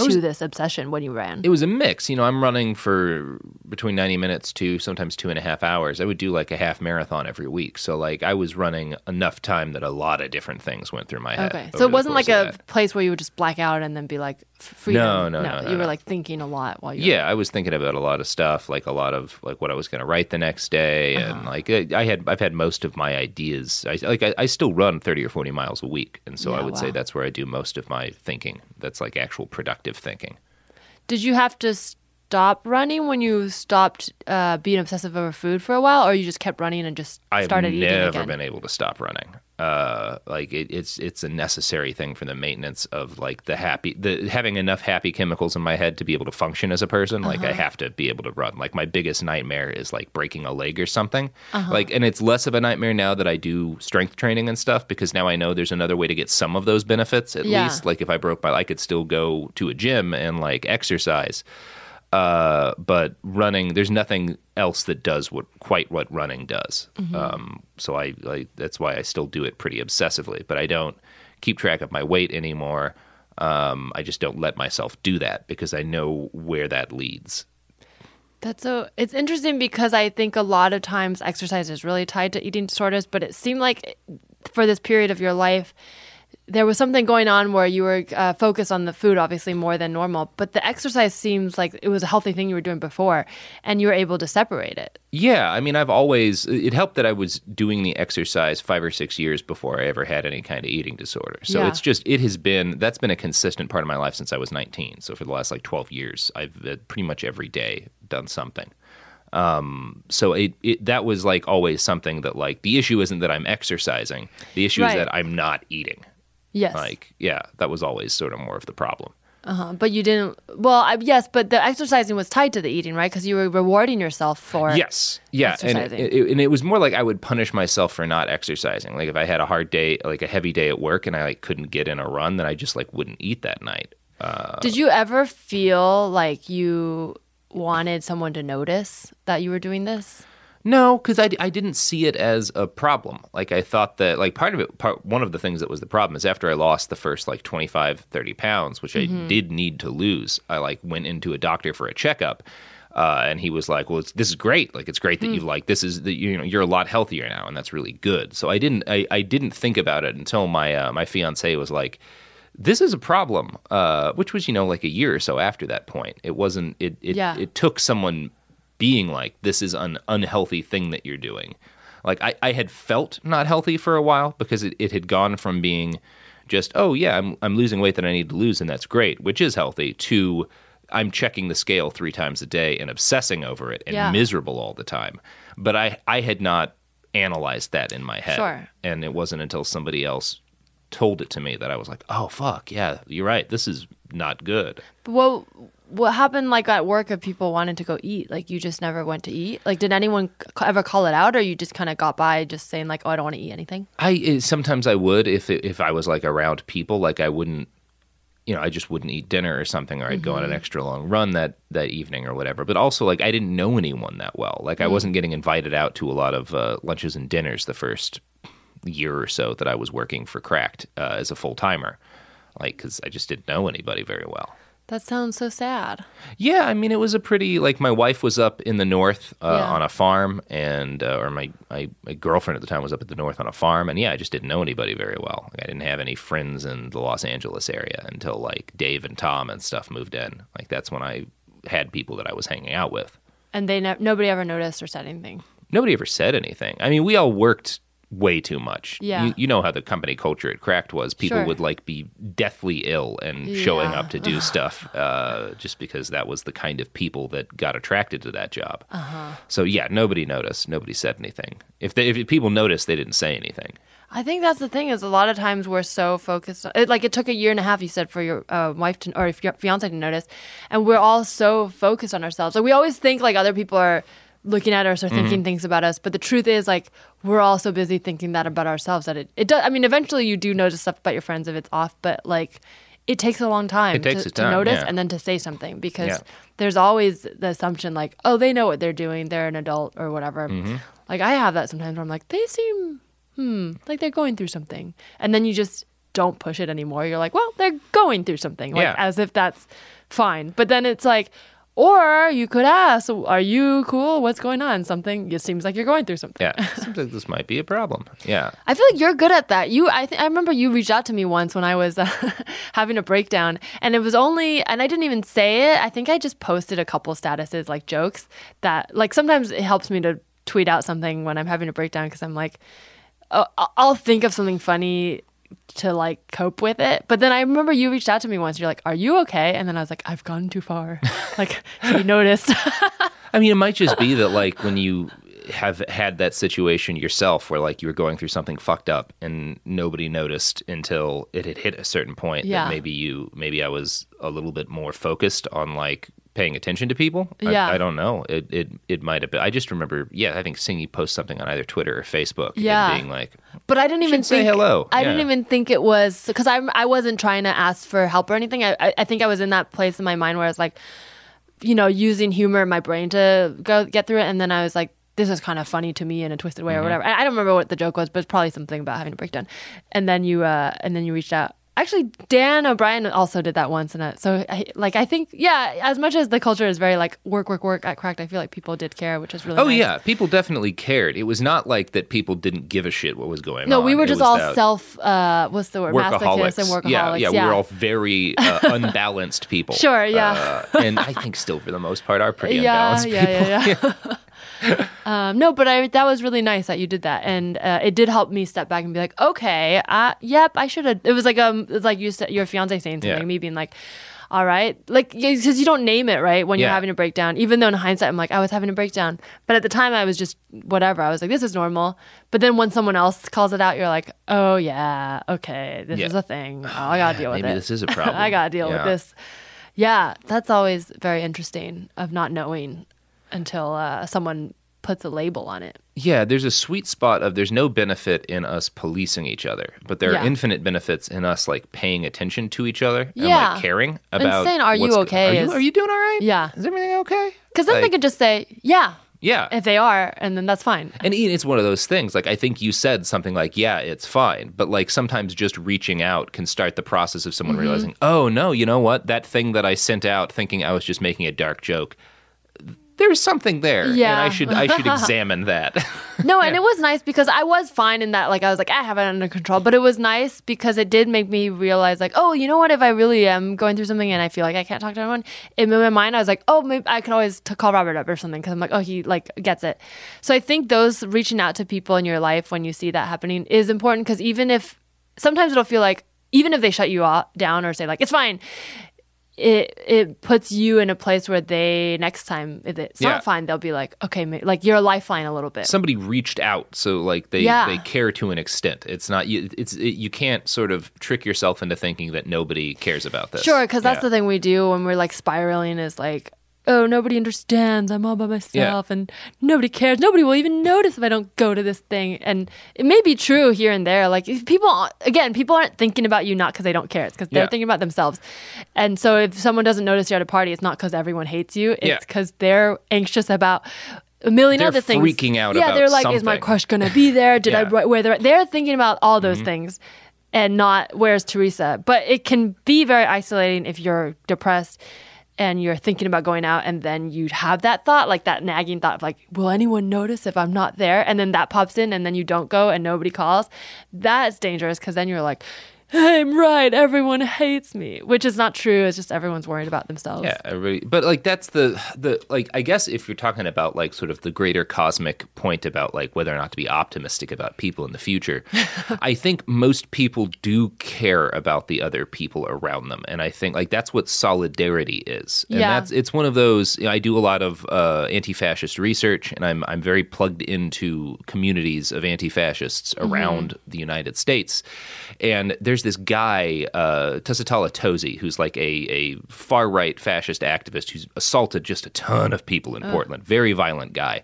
Speaker 1: to this obsession when you ran
Speaker 2: it was a mix. You know, I'm running for between 90 minutes to sometimes two and a half hours. I would do like a half marathon every week. So like I was running enough time that a lot of different things went through my head.
Speaker 1: okay so it wasn't like a
Speaker 2: that.
Speaker 1: place where you would just black out and then be like f- freedom
Speaker 2: No, no, no, no,
Speaker 1: you were like thinking a lot while you
Speaker 2: Yeah, I was thinking about a lot of stuff, like a lot of like what I was going to write the next day,
Speaker 1: Uh-huh.
Speaker 2: and like I I had I've had most of my ideas. I like I, I still run thirty or forty miles a week, and so I
Speaker 1: Yeah,
Speaker 2: would say that's where I do most of my thinking. That's like actual productive thinking.
Speaker 1: did you have to stop running when you stopped uh, being obsessive over food for a while or you just kept running and just started I've eating
Speaker 2: never
Speaker 1: again
Speaker 2: been able to stop running. Uh, like it, it's it's a necessary thing for the maintenance of like the happy the having enough happy chemicals in my head to be able to function as a person. Like
Speaker 1: Uh-huh.
Speaker 2: I have to be able to run. Like my biggest nightmare is like breaking a leg or something.
Speaker 1: Uh-huh.
Speaker 2: Like and it's less of a nightmare now that I do strength training and stuff because now I know there's another way to get some of those benefits at
Speaker 1: Yeah.
Speaker 2: least. Like if I broke my, I could still go to a gym and like exercise uh, but running there's nothing else that does what quite what running does. Um, so I, I that's why i still do it pretty obsessively but i don't keep track of my weight anymore. Um, i just don't let myself do that because i know where that leads.
Speaker 1: That's so it's interesting because I think a lot of times exercise is really tied to eating disorders, but it seemed like for this period of your life there was something going on where you were uh, focused on the food, obviously more than normal, but the exercise seems like it was a healthy thing you were doing before, and you were able to separate it.
Speaker 2: Yeah, I mean, I've always it helped that I was doing the exercise five or six years before I ever had any kind of eating disorder. So
Speaker 1: Yeah.
Speaker 2: it's just it has been that's been a consistent part of my life since I was 19. So for the last like 12 years, I've uh, pretty much every day done something. Um, so it, it that was like always something that like the issue isn't that I'm exercising. The issue
Speaker 1: Right.
Speaker 2: is that I'm not eating.
Speaker 1: Yes.
Speaker 2: Like yeah, that was always sort of more of the problem.
Speaker 1: Uh-huh. But you didn't. Well, I, yes, but the exercising was tied to the eating, right? Because you were rewarding yourself for.
Speaker 2: Yes. Yeah. And it, it, and it was more like I would punish myself for not exercising. Like if I had a hard day, like a heavy day at work, and I like couldn't get in a run, then I just like wouldn't eat that night.
Speaker 1: Did you ever feel like you wanted someone to notice that you were doing this?
Speaker 2: No, because I, I didn't see it as a problem. Like I thought that like part of it, part one of the things that was the problem is after I lost the first like 25, 30 pounds, which I did need to lose, I like went into a doctor for a checkup. Uh, and he was like, "Well, it's, this is great. Like, it's great that you've like this is that you know you're a lot healthier now, and that's really good." So I didn't I, I didn't think about it until my uh, my fiance was like, "This is a problem," uh, which was you know like a year or so after that point. It wasn't. It it,
Speaker 1: Yeah.
Speaker 2: it took someone being like, "This is an unhealthy thing that you're doing." Like I, I had felt not healthy for a while because it, it had gone from being just, oh yeah, I'm I'm losing weight that I need to lose and that's great, which is healthy, to I'm checking the scale three times a day and obsessing over it and
Speaker 1: Yeah.
Speaker 2: miserable all the time. But I, I had not analyzed that in my head.
Speaker 1: Sure.
Speaker 2: And it wasn't until somebody else told it to me that I was like, oh fuck, yeah, you're right. This is not good.
Speaker 1: But what happened like at work if people wanted to go eat? Like you just never went to eat? Like did anyone ever call it out, or you just kind of got by just saying like, "Oh, I don't want to eat anything"?
Speaker 2: I eh, sometimes I would if it, if I was like around people, like I wouldn't, you know, I just wouldn't eat dinner or something, or I'd go on an extra long run that that evening or whatever. But also, like I didn't know anyone that well. Like I wasn't getting invited out to a lot of uh, lunches and dinners the first year or so that I was working for Cracked uh, as a full timer, like because I just didn't know anybody very well.
Speaker 1: That sounds so sad.
Speaker 2: Yeah, I mean, it was a pretty like my wife was up in the north uh,
Speaker 1: Yeah.
Speaker 2: on a farm, and uh, or my, my my girlfriend at the time was up at the north on a farm, and yeah, I just didn't know anybody very well. Like, I didn't have any friends in the Los Angeles area until like Dave and Tom and stuff moved in. Like that's when I had people that I was hanging out with.
Speaker 1: And they ne- nobody ever noticed or said anything.
Speaker 2: Nobody ever said anything. I mean, we all worked way too much.
Speaker 1: Yeah.
Speaker 2: You, you know how the company culture at Cracked was. People
Speaker 1: Sure.
Speaker 2: would like be deathly ill and showing up to do stuff uh, just because that was the kind of people that got attracted to that job. Uh-huh. So yeah, nobody noticed. Nobody said anything. If they, if people noticed, they didn't say anything.
Speaker 1: I think that's the thing is a lot of times we're so focused on it, like it took a year and a half you said for your uh, wife to or if your fiance to notice and we're all so focused on ourselves like we always think like other people are looking at us or thinking things about us but the truth is like we're all so busy thinking that about ourselves that it, it does I mean eventually you do notice stuff about your friends if it's off but like it takes a long time
Speaker 2: It takes
Speaker 1: to,
Speaker 2: its
Speaker 1: to notice
Speaker 2: yeah.
Speaker 1: and then to say something because
Speaker 2: Yeah.
Speaker 1: there's always the assumption like oh they know what they're doing they're an adult or whatever
Speaker 2: Mm-hmm.
Speaker 1: like I have that sometimes where I'm like they seem hmm, like they're going through something. And then you just don't push it anymore. You're like, well, they're going through something, like
Speaker 2: Yeah.
Speaker 1: as if that's fine. But then it's like, or you could ask, are you cool? What's going on? Something, it seems like you're going through something.
Speaker 2: Yeah, seems like this might be a problem. Yeah.
Speaker 1: I feel like you're good at that. You, I, I remember you reached out to me once when I was uh, having a breakdown, and it was only, and I didn't even say it. I think I just posted a couple statuses, like jokes that, like sometimes it helps me to tweet out something when I'm having a breakdown because I'm like, I'll- I'll think of something funny to like cope with it. But then I remember you reached out to me once. You're like, "Are you okay?" And then I was like, "I've gone too far." like you noticed.
Speaker 2: I mean, it might just be that like when you have had that situation yourself where like you were going through something fucked up and nobody noticed until it had hit a certain point
Speaker 1: Yeah.
Speaker 2: that maybe you maybe I was a little bit more focused on like paying attention to people. I-
Speaker 1: Yeah.
Speaker 2: I, don't know. It it it might have been. I just remember, yeah, I think seeing you post something on either Twitter or Facebook
Speaker 1: Yeah.
Speaker 2: and being like,
Speaker 1: But I didn't even
Speaker 2: Should say hello.
Speaker 1: I didn't even think it was because I I wasn't trying to ask for help or anything. I I- I think I was in that place in my mind where I was like, you know, using humor in my brain to go get through it, and then I was like. This is kind of funny to me in a twisted way or whatever. I I don't remember what the joke was, but it's probably something about having a breakdown. And then you, uh, and then you reached out. Actually, Dan O'Brien also did that once, and uh, so I, like I think yeah, as much as the culture is very like work, work, work at Cracked, I feel like people did care, which is really
Speaker 2: Oh
Speaker 1: nice.
Speaker 2: yeah, people definitely cared. It was not like that people didn't give a shit what was going
Speaker 1: No,
Speaker 2: on.
Speaker 1: No we were just all self. Uh, what's the word?
Speaker 2: workaholics.
Speaker 1: Masochists and workaholics.
Speaker 2: Yeah, yeah, we were all very uh, unbalanced people.
Speaker 1: Sure, yeah.
Speaker 2: Uh, and I think still for the most part are pretty
Speaker 1: yeah,
Speaker 2: unbalanced
Speaker 1: yeah,
Speaker 2: people.
Speaker 1: yeah, yeah. um, no, but I that was really nice that you did that, and uh, it did help me step back and be like, okay, uh, yep, I should have. It was like um, it was like you said, your fiance saying something,
Speaker 2: Yeah.
Speaker 1: me being like. All right, like because you don't name it right when you're having a breakdown. Even though in hindsight, I'm like, I was having a breakdown, but at the time, I was just whatever. I was like, this is normal. But then when someone else calls it out, you're like, oh yeah, okay, this
Speaker 2: Yeah.
Speaker 1: is a thing. Oh, I gotta deal with it.
Speaker 2: Maybe
Speaker 1: it.
Speaker 2: this is a problem.
Speaker 1: I gotta deal with this. Yeah, that's always very interesting of not knowing until uh, someone puts a label on it.
Speaker 2: Yeah, there's a sweet spot of there's no benefit in us policing each other, but there
Speaker 1: Yeah.
Speaker 2: are infinite benefits in us like paying attention to each other and
Speaker 1: Yeah.
Speaker 2: like caring about
Speaker 1: saying, "Are you okay?"
Speaker 2: Are you, are you doing all right?
Speaker 1: Yeah.
Speaker 2: Is everything okay?
Speaker 1: Because then they
Speaker 2: Like,
Speaker 1: could just say, yeah,
Speaker 2: Yeah.
Speaker 1: if they are, and then that's fine.
Speaker 2: And Ian, it's one of those things. Like I think you said something like, "Yeah, it's fine," but like sometimes just reaching out can start the process of
Speaker 1: Mm-hmm.
Speaker 2: someone realizing, "Oh no, you know what? That thing that I sent out thinking I was just making a dark joke, there's something there,
Speaker 1: Yeah.
Speaker 2: and I should I should examine that."
Speaker 1: No, and it was nice because I was fine in that. Like, I was like, I have it under control. But it was nice because it did make me realize, like, oh, you know what? If I really am going through something and I feel like I can't talk to anyone, in my mind, I was like, oh, maybe I could always t- call Robert up or something because I'm like, oh, he like gets it. So I think those reaching out to people in your life when you see that happening is important because even if sometimes it'll feel like, even if they shut you off, down or say like it's fine, it it puts you in a place where they next time if it's
Speaker 2: Yeah.
Speaker 1: not fine, they'll be like, okay, like you're a lifeline a little bit.
Speaker 2: Somebody reached out, so like they
Speaker 1: Yeah.
Speaker 2: they care to an extent. It's not you. It's it, you can't sort of trick yourself into thinking that nobody cares about this.
Speaker 1: Sure, because that's
Speaker 2: Yeah.
Speaker 1: the thing we do when we're like spiraling is like, oh, nobody understands. I'm all by myself and nobody cares. Nobody will even notice if I don't go to this thing. And it may be true here and there. Like, if people, again, people aren't thinking about you not because they don't care. It's because they're
Speaker 2: Yeah.
Speaker 1: thinking about themselves. And so if someone doesn't notice you're at a party, it's not because everyone hates you. It's because they're anxious about a million
Speaker 2: They're
Speaker 1: other things.
Speaker 2: freaking out
Speaker 1: Yeah, they're like, is my crush going to be there? Did I
Speaker 2: Yeah. Mm-hmm.
Speaker 1: write where they're, they're thinking about all those things and not where's Teresa. But it can be very isolating if you're depressed and you're thinking about going out and then you have that thought, like that nagging thought of like, will anyone notice if I'm not there? And then that pops in and then you don't go and nobody calls. That's dangerous because then you're like, I'm right, everyone hates me, which is not true. It's just everyone's worried about themselves.
Speaker 2: Yeah, everybody, but like that's the the like I guess if you're talking about like sort of the greater cosmic point about like whether or not to be optimistic about people in the future, I think most people do care about the other people around them, and I think like that's what solidarity is, and
Speaker 1: Yeah.
Speaker 2: that's it's one of those. You know, I do a lot of uh, anti-fascist research, and I'm I'm very plugged into communities of anti-fascists around the United States, and there's this guy uh, Tusitala who's like a a far right fascist activist who's assaulted just a ton of people in Portland. Very violent guy,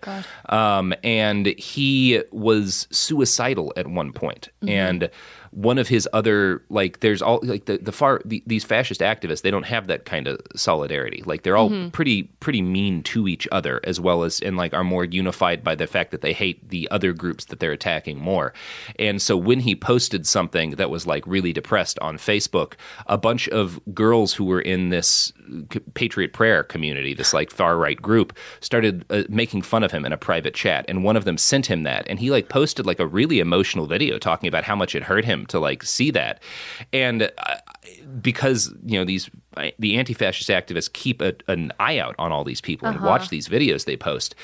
Speaker 2: um, and he was suicidal at one point. point, and one of his other like there's all like the, the far the, these fascist activists they don't have that kind of solidarity. Like they're all pretty pretty mean to each other as well as and like are more unified by the fact that they hate the other groups that they're attacking more. And so when he posted something that was like really depressed on facebook a bunch of girls who were in this patriot prayer community this like far right group started uh, making fun of him in a private chat. And one of them sent him that. And he like posted like a really emotional video talking about how much it hurt him to like see that. And uh, because you know these the anti-fascist activists keep a, an eye out on all these people and watch these videos they post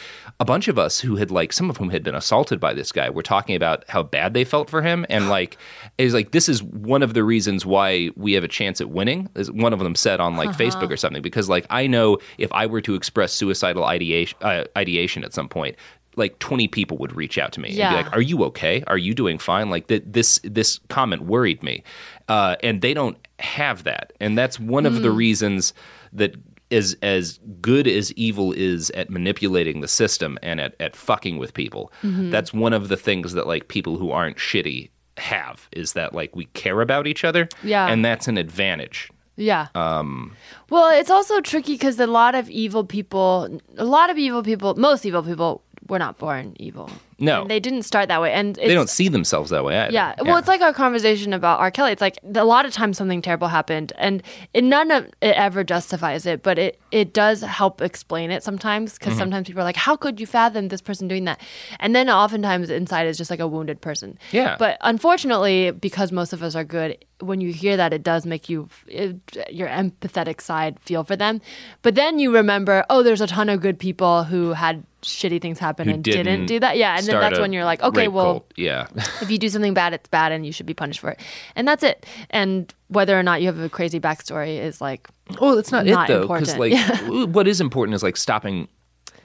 Speaker 2: a bunch of us who had like some of whom had been assaulted by this guy were talking about how bad they felt for him. And like is like this is one of the reasons why we have a chance at winning. Is one of them said on like facebook or something because like i know if i were to express suicidal ideation uh, ideation at some point like 20 people would reach out to me
Speaker 1: Yeah.
Speaker 2: and be like are you okay? Are you doing fine? Like th- this this comment worried me. Uh, and they don't have that. And that's one of the reasons that as as good as evil is at manipulating the system and at, at fucking with people that's one of the things that like people who aren't shitty have is that like we care about each other
Speaker 1: Yeah.
Speaker 2: and that's an advantage.
Speaker 1: Yeah. Um, well, it's also tricky because a lot of evil people, a lot of evil people, most evil people were not born evil.
Speaker 2: No.
Speaker 1: And they didn't start that way. And it's,
Speaker 2: they don't see themselves that way either.
Speaker 1: Yeah. Well, it's like our conversation about R. Kelly. It's like a lot of times something terrible happened, and it, none of it ever justifies it, but it it does help explain it sometimes because mm-hmm. sometimes people are like, "How could you fathom this person doing that?" And then oftentimes inside is just like a wounded person.
Speaker 2: Yeah.
Speaker 1: But unfortunately, because most of us are good, when you hear that, it does make you it, your empathetic side feel for them. But then you remember, oh, there's a ton of good people who had shitty things happen
Speaker 2: Who
Speaker 1: and didn't, do that. Yeah, and then that's when you're like, okay, well,
Speaker 2: cult. yeah.
Speaker 1: if you do something bad, it's bad and you should be punished for it. And that's it. And whether or not you have a crazy backstory is like,
Speaker 2: Well, it's not,
Speaker 1: Not
Speaker 2: it though, because like what is important is like stopping.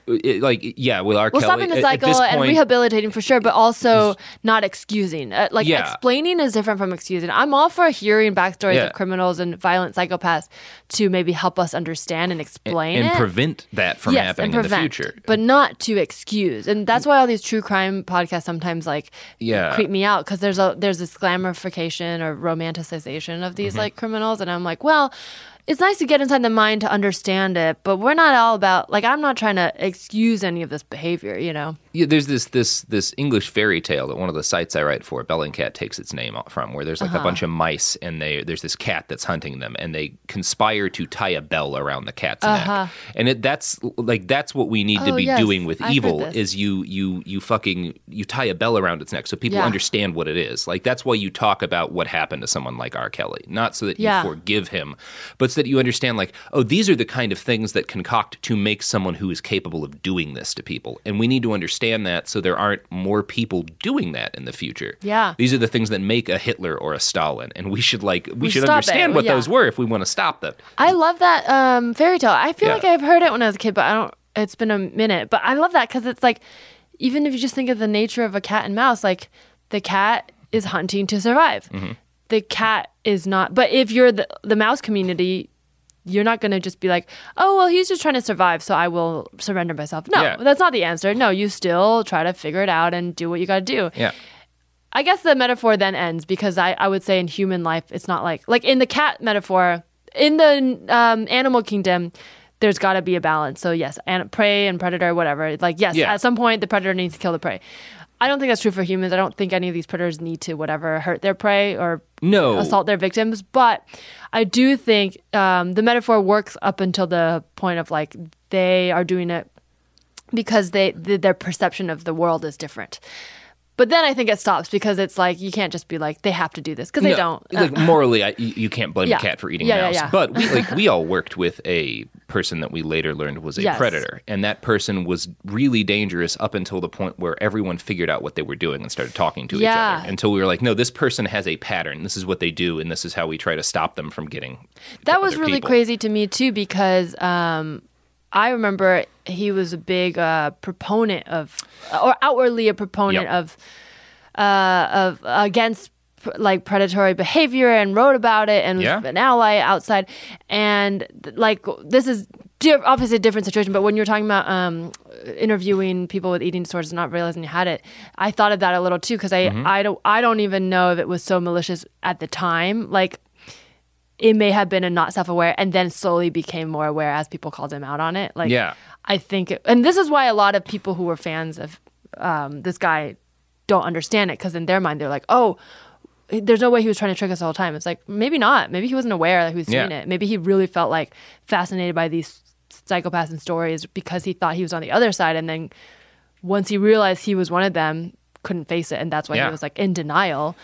Speaker 2: It, like yeah, with R.
Speaker 1: well,
Speaker 2: Kelly,
Speaker 1: stopping the
Speaker 2: at- at this
Speaker 1: cycle and rehabilitating for sure, but also not excusing. Uh, like
Speaker 2: Yeah.
Speaker 1: explaining is different from excusing. I'm all for hearing backstories
Speaker 2: Yeah.
Speaker 1: of criminals and violent psychopaths to maybe help us understand and explain
Speaker 2: and
Speaker 1: it.
Speaker 2: prevent that from
Speaker 1: yes,
Speaker 2: happening
Speaker 1: and
Speaker 2: in the future.
Speaker 1: but not to excuse. And that's why all these true crime podcasts sometimes like
Speaker 2: Yeah.
Speaker 1: creep me out because there's a there's this glamorification or romanticization of
Speaker 2: Mm-hmm.
Speaker 1: these like criminals, and I'm like, well. It's nice to get inside the mind to understand it, but we're not all about like I'm not trying to excuse any of this behavior, you know.
Speaker 2: Yeah, there's this this this English fairy tale that one of the sites I write for, Bellingcat, takes its name from, where there's like
Speaker 1: Uh-huh.
Speaker 2: a bunch of mice and they there's this cat that's hunting them, and they conspire to tie a bell around the cat's neck, and it, that's like that's what we need to
Speaker 1: Uh-huh. Oh,
Speaker 2: be
Speaker 1: yes,
Speaker 2: doing with
Speaker 1: I've
Speaker 2: evil is you you you fucking you tie a bell around its neck so people
Speaker 1: Yeah.
Speaker 2: understand what it is. Like that's why you talk about what happened to someone like R. Kelly, not so that you
Speaker 1: Yeah.
Speaker 2: forgive him, but so that you understand like oh these are the kind of things that concoct to make someone who is capable of doing this to people, and we need to understand that so there aren't more people doing that in the future.
Speaker 1: Yeah.
Speaker 2: These are the things that make a Hitler or a Stalin, and we should like we,
Speaker 1: We
Speaker 2: should understand
Speaker 1: it,
Speaker 2: what
Speaker 1: yeah.
Speaker 2: those were if we want to stop them.
Speaker 1: I love that um, fairy tale. I feel
Speaker 2: Yeah.
Speaker 1: like I've heard it when I was a kid, but I don't. It's been a minute, but I love that because it's like, even if you just think of the nature of a cat and mouse, like the cat is hunting to survive.
Speaker 2: Mm-hmm.
Speaker 1: The cat is not. But if you're the the mouse community. You're not going to just be like, oh, well, he's just trying to survive, so I will surrender myself. No,
Speaker 2: Yeah.
Speaker 1: that's not the answer. No, you still try to figure it out and do what you got to do.
Speaker 2: Yeah.
Speaker 1: I guess the metaphor then ends because I, I would say in human life, it's not like, like in the cat metaphor, in the um, animal kingdom, there's got to be a balance. So, yes, and prey and predator, whatever. Like, yes,
Speaker 2: Yeah.
Speaker 1: at some point, the predator needs to kill the prey. I don't think that's true for humans. I don't think any of these predators need to, whatever, hurt their prey or
Speaker 2: No.
Speaker 1: assault their victims. But I do think um, the metaphor works up until the point of like they are doing it because they th- their perception of the world is different. But then I think it stops because it's like you can't just be like they have to do this because they
Speaker 2: No,
Speaker 1: don't.
Speaker 2: Like morally, I, you you can't blame
Speaker 1: Yeah.
Speaker 2: a cat for eating
Speaker 1: Yeah,
Speaker 2: a mouse.
Speaker 1: yeah.
Speaker 2: But we like we all worked with a person that we later learned was a
Speaker 1: Yes.
Speaker 2: predator, and that person was really dangerous up until the point where everyone figured out what they were doing and started talking to each other. Until we were like, no, this person has a pattern. This is what they do, and this is how we try to stop them from getting.
Speaker 1: that was really
Speaker 2: people.
Speaker 1: crazy to me too because um, I remember he was a big uh, proponent of, or outwardly a proponent
Speaker 2: Yep.
Speaker 1: of, uh, of against like predatory behavior and wrote about it and was
Speaker 2: Yeah.
Speaker 1: an ally outside. And like this is di- obviously a different situation, but when you're talking about um, interviewing people with eating disorders and not realizing you had it, I thought of that a little too because I
Speaker 2: Mm-hmm.
Speaker 1: I don't I don't even know if it was so malicious at the time. Like it may have been a not self-aware and then slowly became more aware as people called him out on it like
Speaker 2: Yeah.
Speaker 1: i think it, and this is why a lot of people who were fans of um, this guy don't understand it because in their mind they're like oh there's no way he was trying to trick us the whole time it's like maybe not maybe he wasn't aware that he was doing
Speaker 2: Yeah.
Speaker 1: it maybe he really felt like fascinated by these psychopaths and stories because he thought he was on the other side and then once he realized he was one of them couldn't face it and that's why
Speaker 2: Yeah.
Speaker 1: he was like in denial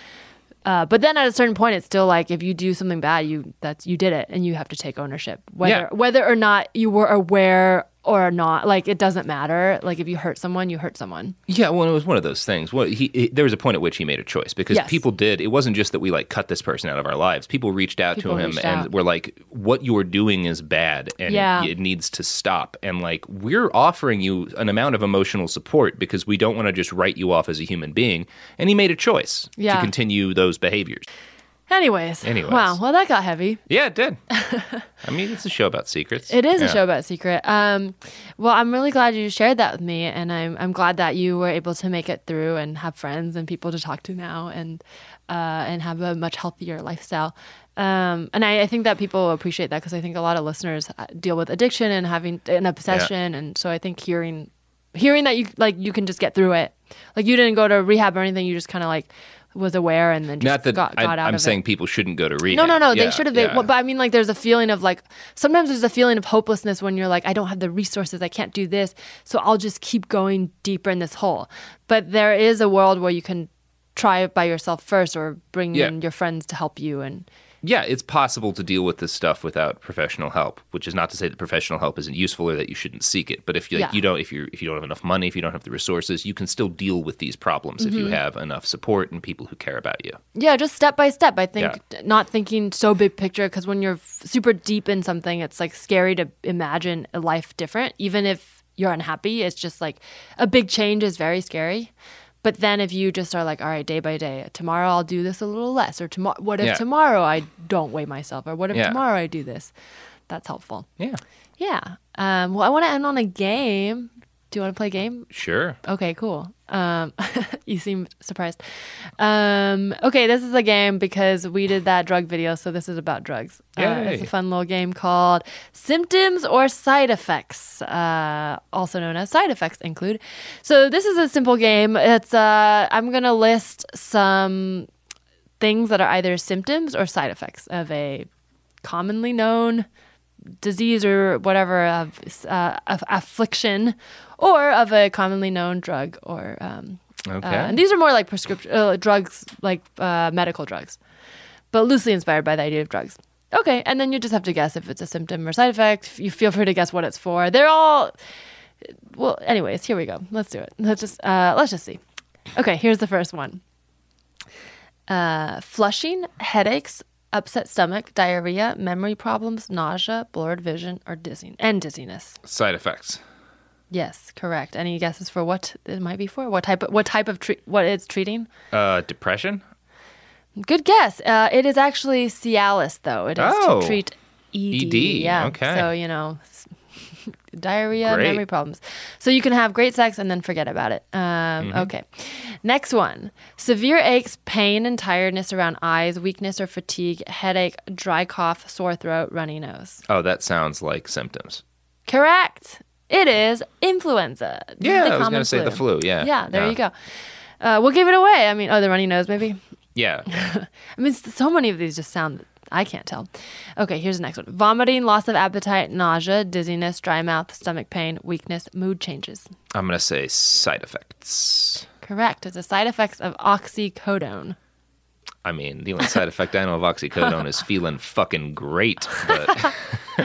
Speaker 1: uh, but then at a certain point, it's still like if you do something bad, you that's you did it, and you have to take ownership, whether
Speaker 2: Yeah.
Speaker 1: whether or not you were aware or not. Like it doesn't matter. Like if you hurt someone, you hurt someone.
Speaker 2: Yeah, well, it was one of those things. Well, he, he there was a point at which he made a choice because
Speaker 1: Yes.
Speaker 2: people did. It wasn't just that we like cut this person out of our lives. People reached out
Speaker 1: People
Speaker 2: to him and
Speaker 1: out.
Speaker 2: were like, "What you're doing is bad, and
Speaker 1: Yeah.
Speaker 2: it needs to stop." And like, we're offering you an amount of emotional support because we don't want to just write you off as a human being. And he made a choice
Speaker 1: Yeah.
Speaker 2: to continue those behaviors.
Speaker 1: Anyways,
Speaker 2: Anyways.
Speaker 1: wow. Well, that got heavy.
Speaker 2: Yeah, it did. I mean, it's a show about secrets.
Speaker 1: It is
Speaker 2: Yeah.
Speaker 1: a show about secret. Um, well, I'm really glad you shared that with me, and I'm I'm glad that you were able to make it through and have friends and people to talk to now, and uh, and have a much healthier lifestyle. Um, and I, I think that people appreciate that because I think a lot of listeners uh, deal with addiction and having an obsession, and so I think hearing hearing that you like you can just get through it. Like you didn't go to rehab or anything. You just kind of like was aware and then just
Speaker 2: Not that
Speaker 1: got,
Speaker 2: I,
Speaker 1: got out
Speaker 2: I'm
Speaker 1: of
Speaker 2: saying
Speaker 1: it.
Speaker 2: people shouldn't go to rehab.
Speaker 1: No, no, no.
Speaker 2: Yeah,
Speaker 1: they should have been.
Speaker 2: yeah.
Speaker 1: Well, but I mean, like, there's a feeling of like sometimes there's a feeling of hopelessness when you're like, I don't have the resources, I can't do this, so I'll just keep going deeper in this hole. But there is a world where you can try it by yourself first, or bring
Speaker 2: Yeah.
Speaker 1: in your friends to help you. And
Speaker 2: yeah, it's possible to deal with this stuff without professional help. Which is not to say that professional help isn't useful or that you shouldn't seek it. But if you like,
Speaker 1: Yeah.
Speaker 2: you don't, if you if you don't have enough money, if you don't have the resources, you can still deal with these problems if
Speaker 1: Mm-hmm.
Speaker 2: you have enough support and people who care about you.
Speaker 1: yeah, just step by step. I think
Speaker 2: Yeah.
Speaker 1: not thinking so big picture because when you're f- super deep in something, it's like scary to imagine a life different, even if you're unhappy. It's just like a big change is very scary. But then if you just are like, all right, day by day, tomorrow I'll do this a little less, or tomorrow, what if
Speaker 2: Yeah.
Speaker 1: tomorrow I don't weigh myself, or what if
Speaker 2: Yeah.
Speaker 1: tomorrow I do this? That's helpful.
Speaker 2: Yeah,
Speaker 1: Yeah. Um, well, I want to end on a game. Do you want to play a game?
Speaker 2: sure.
Speaker 1: Okay, cool. Um, you seem surprised. Um, okay, this is a game because we did that drug video, so this is about drugs. Uh, it's a fun little game called Symptoms or Side Effects, uh, also known as Side Effects Include. So this is a simple game. It's uh, I'm gonna list some things that are either symptoms or side effects of a commonly known disease or whatever of, uh, of affliction or of a commonly known drug or um,
Speaker 2: Okay.
Speaker 1: uh, and these are more like prescription uh, drugs like uh, medical drugs but loosely inspired by the idea of drugs. Okay and then you just have to guess if it's a symptom or side effect. You feel free to guess what it's for. They're all well anyways here we go. Let's do it. Let's just uh, let's just see. Okay here's the first one. Uh, flushing, headaches, upset stomach, diarrhea, memory problems, nausea, blurred vision, or dizziness, and dizziness.
Speaker 2: Side effects.
Speaker 1: Yes, correct. Any guesses for what it might be for? What type of what type of treat what it's treating?
Speaker 2: Uh, depression.
Speaker 1: Good guess. Uh, it is actually Cialis, though. It is
Speaker 2: Oh.
Speaker 1: to treat ED.
Speaker 2: ED,
Speaker 1: Yeah.
Speaker 2: okay.
Speaker 1: So you know, diarrhea,
Speaker 2: Great.
Speaker 1: memory problems. So you can have great sex and then forget about it. Um,
Speaker 2: Mm-hmm.
Speaker 1: Okay. Next one: severe aches, pain, and tiredness around eyes, weakness or fatigue, headache, dry cough, sore throat, runny nose.
Speaker 2: Oh, that sounds like symptoms.
Speaker 1: Correct. It is influenza.
Speaker 2: Yeah,
Speaker 1: the
Speaker 2: I was
Speaker 1: common
Speaker 2: gonna say the flu. Yeah.
Speaker 1: Yeah, there you go. Uh, we'll give it away. I mean, oh, the runny nose, maybe.
Speaker 2: Yeah.
Speaker 1: I mean, so many of these just sound. I can't tell. Okay, here's the next one: vomiting, loss of appetite, nausea, dizziness, dry mouth, stomach pain, weakness, mood changes.
Speaker 2: I'm gonna say side effects.
Speaker 1: Correct. It's a side effects of oxycodone.
Speaker 2: I mean, the only side effect I know of oxycodone is feeling fucking great. But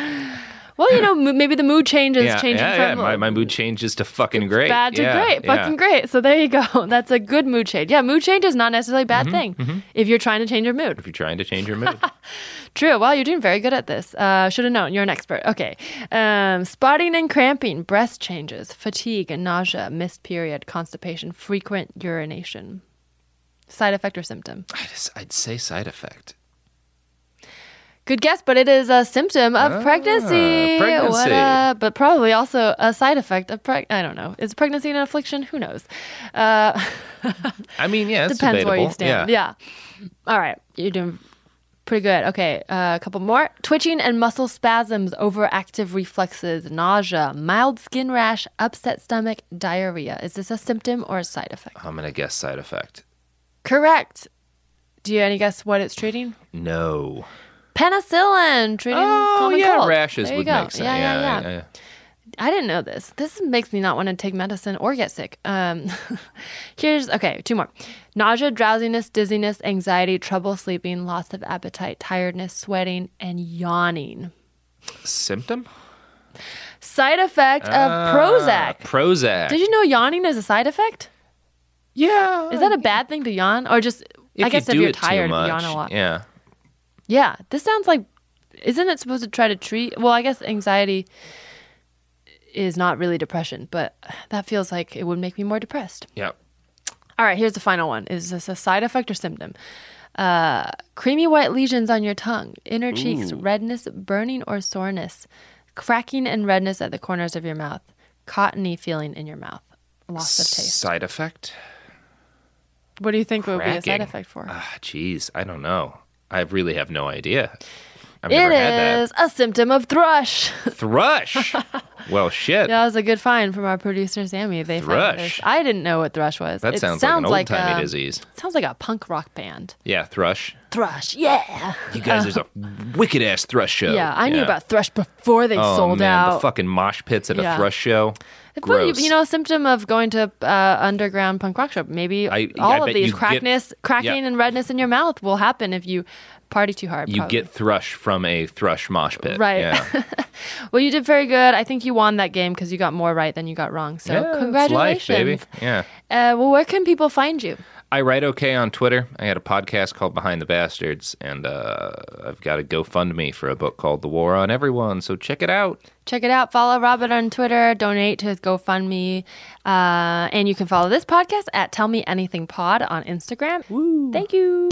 Speaker 1: Well, you know, maybe the mood changes.
Speaker 2: yeah,
Speaker 1: changing
Speaker 2: yeah, yeah.
Speaker 1: from
Speaker 2: My, my mood changes to fucking great.
Speaker 1: bad to
Speaker 2: Yeah,
Speaker 1: great, fucking great. So there you go. That's a good mood change. Yeah, mood change is not necessarily a bad
Speaker 2: Mm-hmm,
Speaker 1: thing if you're trying to change your mood.
Speaker 2: If you're trying to change your mood,
Speaker 1: True. Well, you're doing very good at this. Uh, Should have known. You're an expert. Okay. Um, spotting and cramping, breast changes, fatigue, and nausea, missed period, constipation, frequent urination. Side effect or symptom?
Speaker 2: I'd, I'd say side effect.
Speaker 1: Good guess, but it is a symptom of pregnancy.
Speaker 2: Ah, pregnancy.
Speaker 1: What a- but probably also a side effect of preg. I don't know. Is pregnancy an affliction? Who knows? Uh,
Speaker 2: I mean, yeah, it's
Speaker 1: depends
Speaker 2: debatable.
Speaker 1: where you stand.
Speaker 2: Yeah.
Speaker 1: Yeah. All right. You're doing pretty good. Okay. Uh, a couple more. Twitching and muscle spasms, overactive reflexes, nausea, mild skin rash, upset stomach, diarrhea. Is this a symptom or a side effect?
Speaker 2: I'm gonna guess side effect.
Speaker 1: Correct. Do you any guess what it's treating?
Speaker 2: No.
Speaker 1: Penicillin treating
Speaker 2: Oh
Speaker 1: common
Speaker 2: yeah,
Speaker 1: cold.
Speaker 2: rashes
Speaker 1: There
Speaker 2: would
Speaker 1: go.
Speaker 2: make sense.
Speaker 1: Yeah, yeah, yeah.
Speaker 2: yeah.
Speaker 1: I didn't know this. This makes me not want to take medicine or get sick. Um, here's okay, two more: nausea, drowsiness, dizziness, anxiety, trouble sleeping, loss of appetite, tiredness, sweating, and yawning.
Speaker 2: Symptom?
Speaker 1: Side effect of
Speaker 2: Ah,
Speaker 1: Prozac.
Speaker 2: Prozac.
Speaker 1: Did you know yawning is a side effect?
Speaker 2: Yeah.
Speaker 1: Is that a bad thing to yawn, or just
Speaker 2: if
Speaker 1: I guess if you're tired, you yawn a lot.
Speaker 2: Yeah.
Speaker 1: Yeah, this sounds like. Isn't it supposed to try to treat? Well, I guess anxiety is not really depression, but that feels like it would make me more depressed.
Speaker 2: Yeah.
Speaker 1: All right, here's the final one. Is this a side effect or symptom? Uh, creamy white lesions on your tongue, inner cheeks, redness, burning or soreness, cracking and redness at the corners of your mouth, cottony feeling in your mouth, loss of taste.
Speaker 2: Side effect?
Speaker 1: What do you think would be a side effect for?
Speaker 2: Ah, jeez, I don't know. I really have no idea. I've
Speaker 1: It
Speaker 2: never had
Speaker 1: is a symptom of thrush.
Speaker 2: Thrush. Well, shit.
Speaker 1: That was a good find from our producer Sammy. They
Speaker 2: Thrush.
Speaker 1: this. I didn't know what thrush was.
Speaker 2: That
Speaker 1: it
Speaker 2: sounds,
Speaker 1: sounds
Speaker 2: like an old timey
Speaker 1: a,
Speaker 2: disease.
Speaker 1: Sounds like a punk rock band.
Speaker 2: Yeah, thrush.
Speaker 1: Thrush, yeah.
Speaker 2: You guys, there's a wicked ass thrush show.
Speaker 1: Yeah, I knew about thrush before they
Speaker 2: oh,
Speaker 1: sold
Speaker 2: man,
Speaker 1: out.
Speaker 2: The fucking mosh pits at
Speaker 1: Yeah.
Speaker 2: a thrush show.
Speaker 1: But you,
Speaker 2: Gross.
Speaker 1: you know, a symptom of going to uh, underground punk rock show. Maybe
Speaker 2: I-
Speaker 1: all
Speaker 2: I
Speaker 1: of these
Speaker 2: you get-
Speaker 1: crackness, cracking
Speaker 2: yeah.
Speaker 1: and redness in your mouth will happen if you party too hard.
Speaker 2: you
Speaker 1: probably.
Speaker 2: get thrush from a thrush mosh pit.
Speaker 1: Right.
Speaker 2: Yeah.
Speaker 1: well, you did very good. I think you won that game because you got more right than you got wrong. So
Speaker 2: Yeah, it's
Speaker 1: congratulations,
Speaker 2: life, baby. Yeah.
Speaker 1: Uh, well, where can people find you?
Speaker 2: I write okay on Twitter. I had a podcast called Behind the Bastards, and uh, I've got a GoFundMe for a book called The War on Everyone. So check it out.
Speaker 1: Check it out. Follow Robert on Twitter. Donate to his GoFundMe. Uh, and you can follow this podcast at Tell Me Anything Pod on Instagram. Thank you.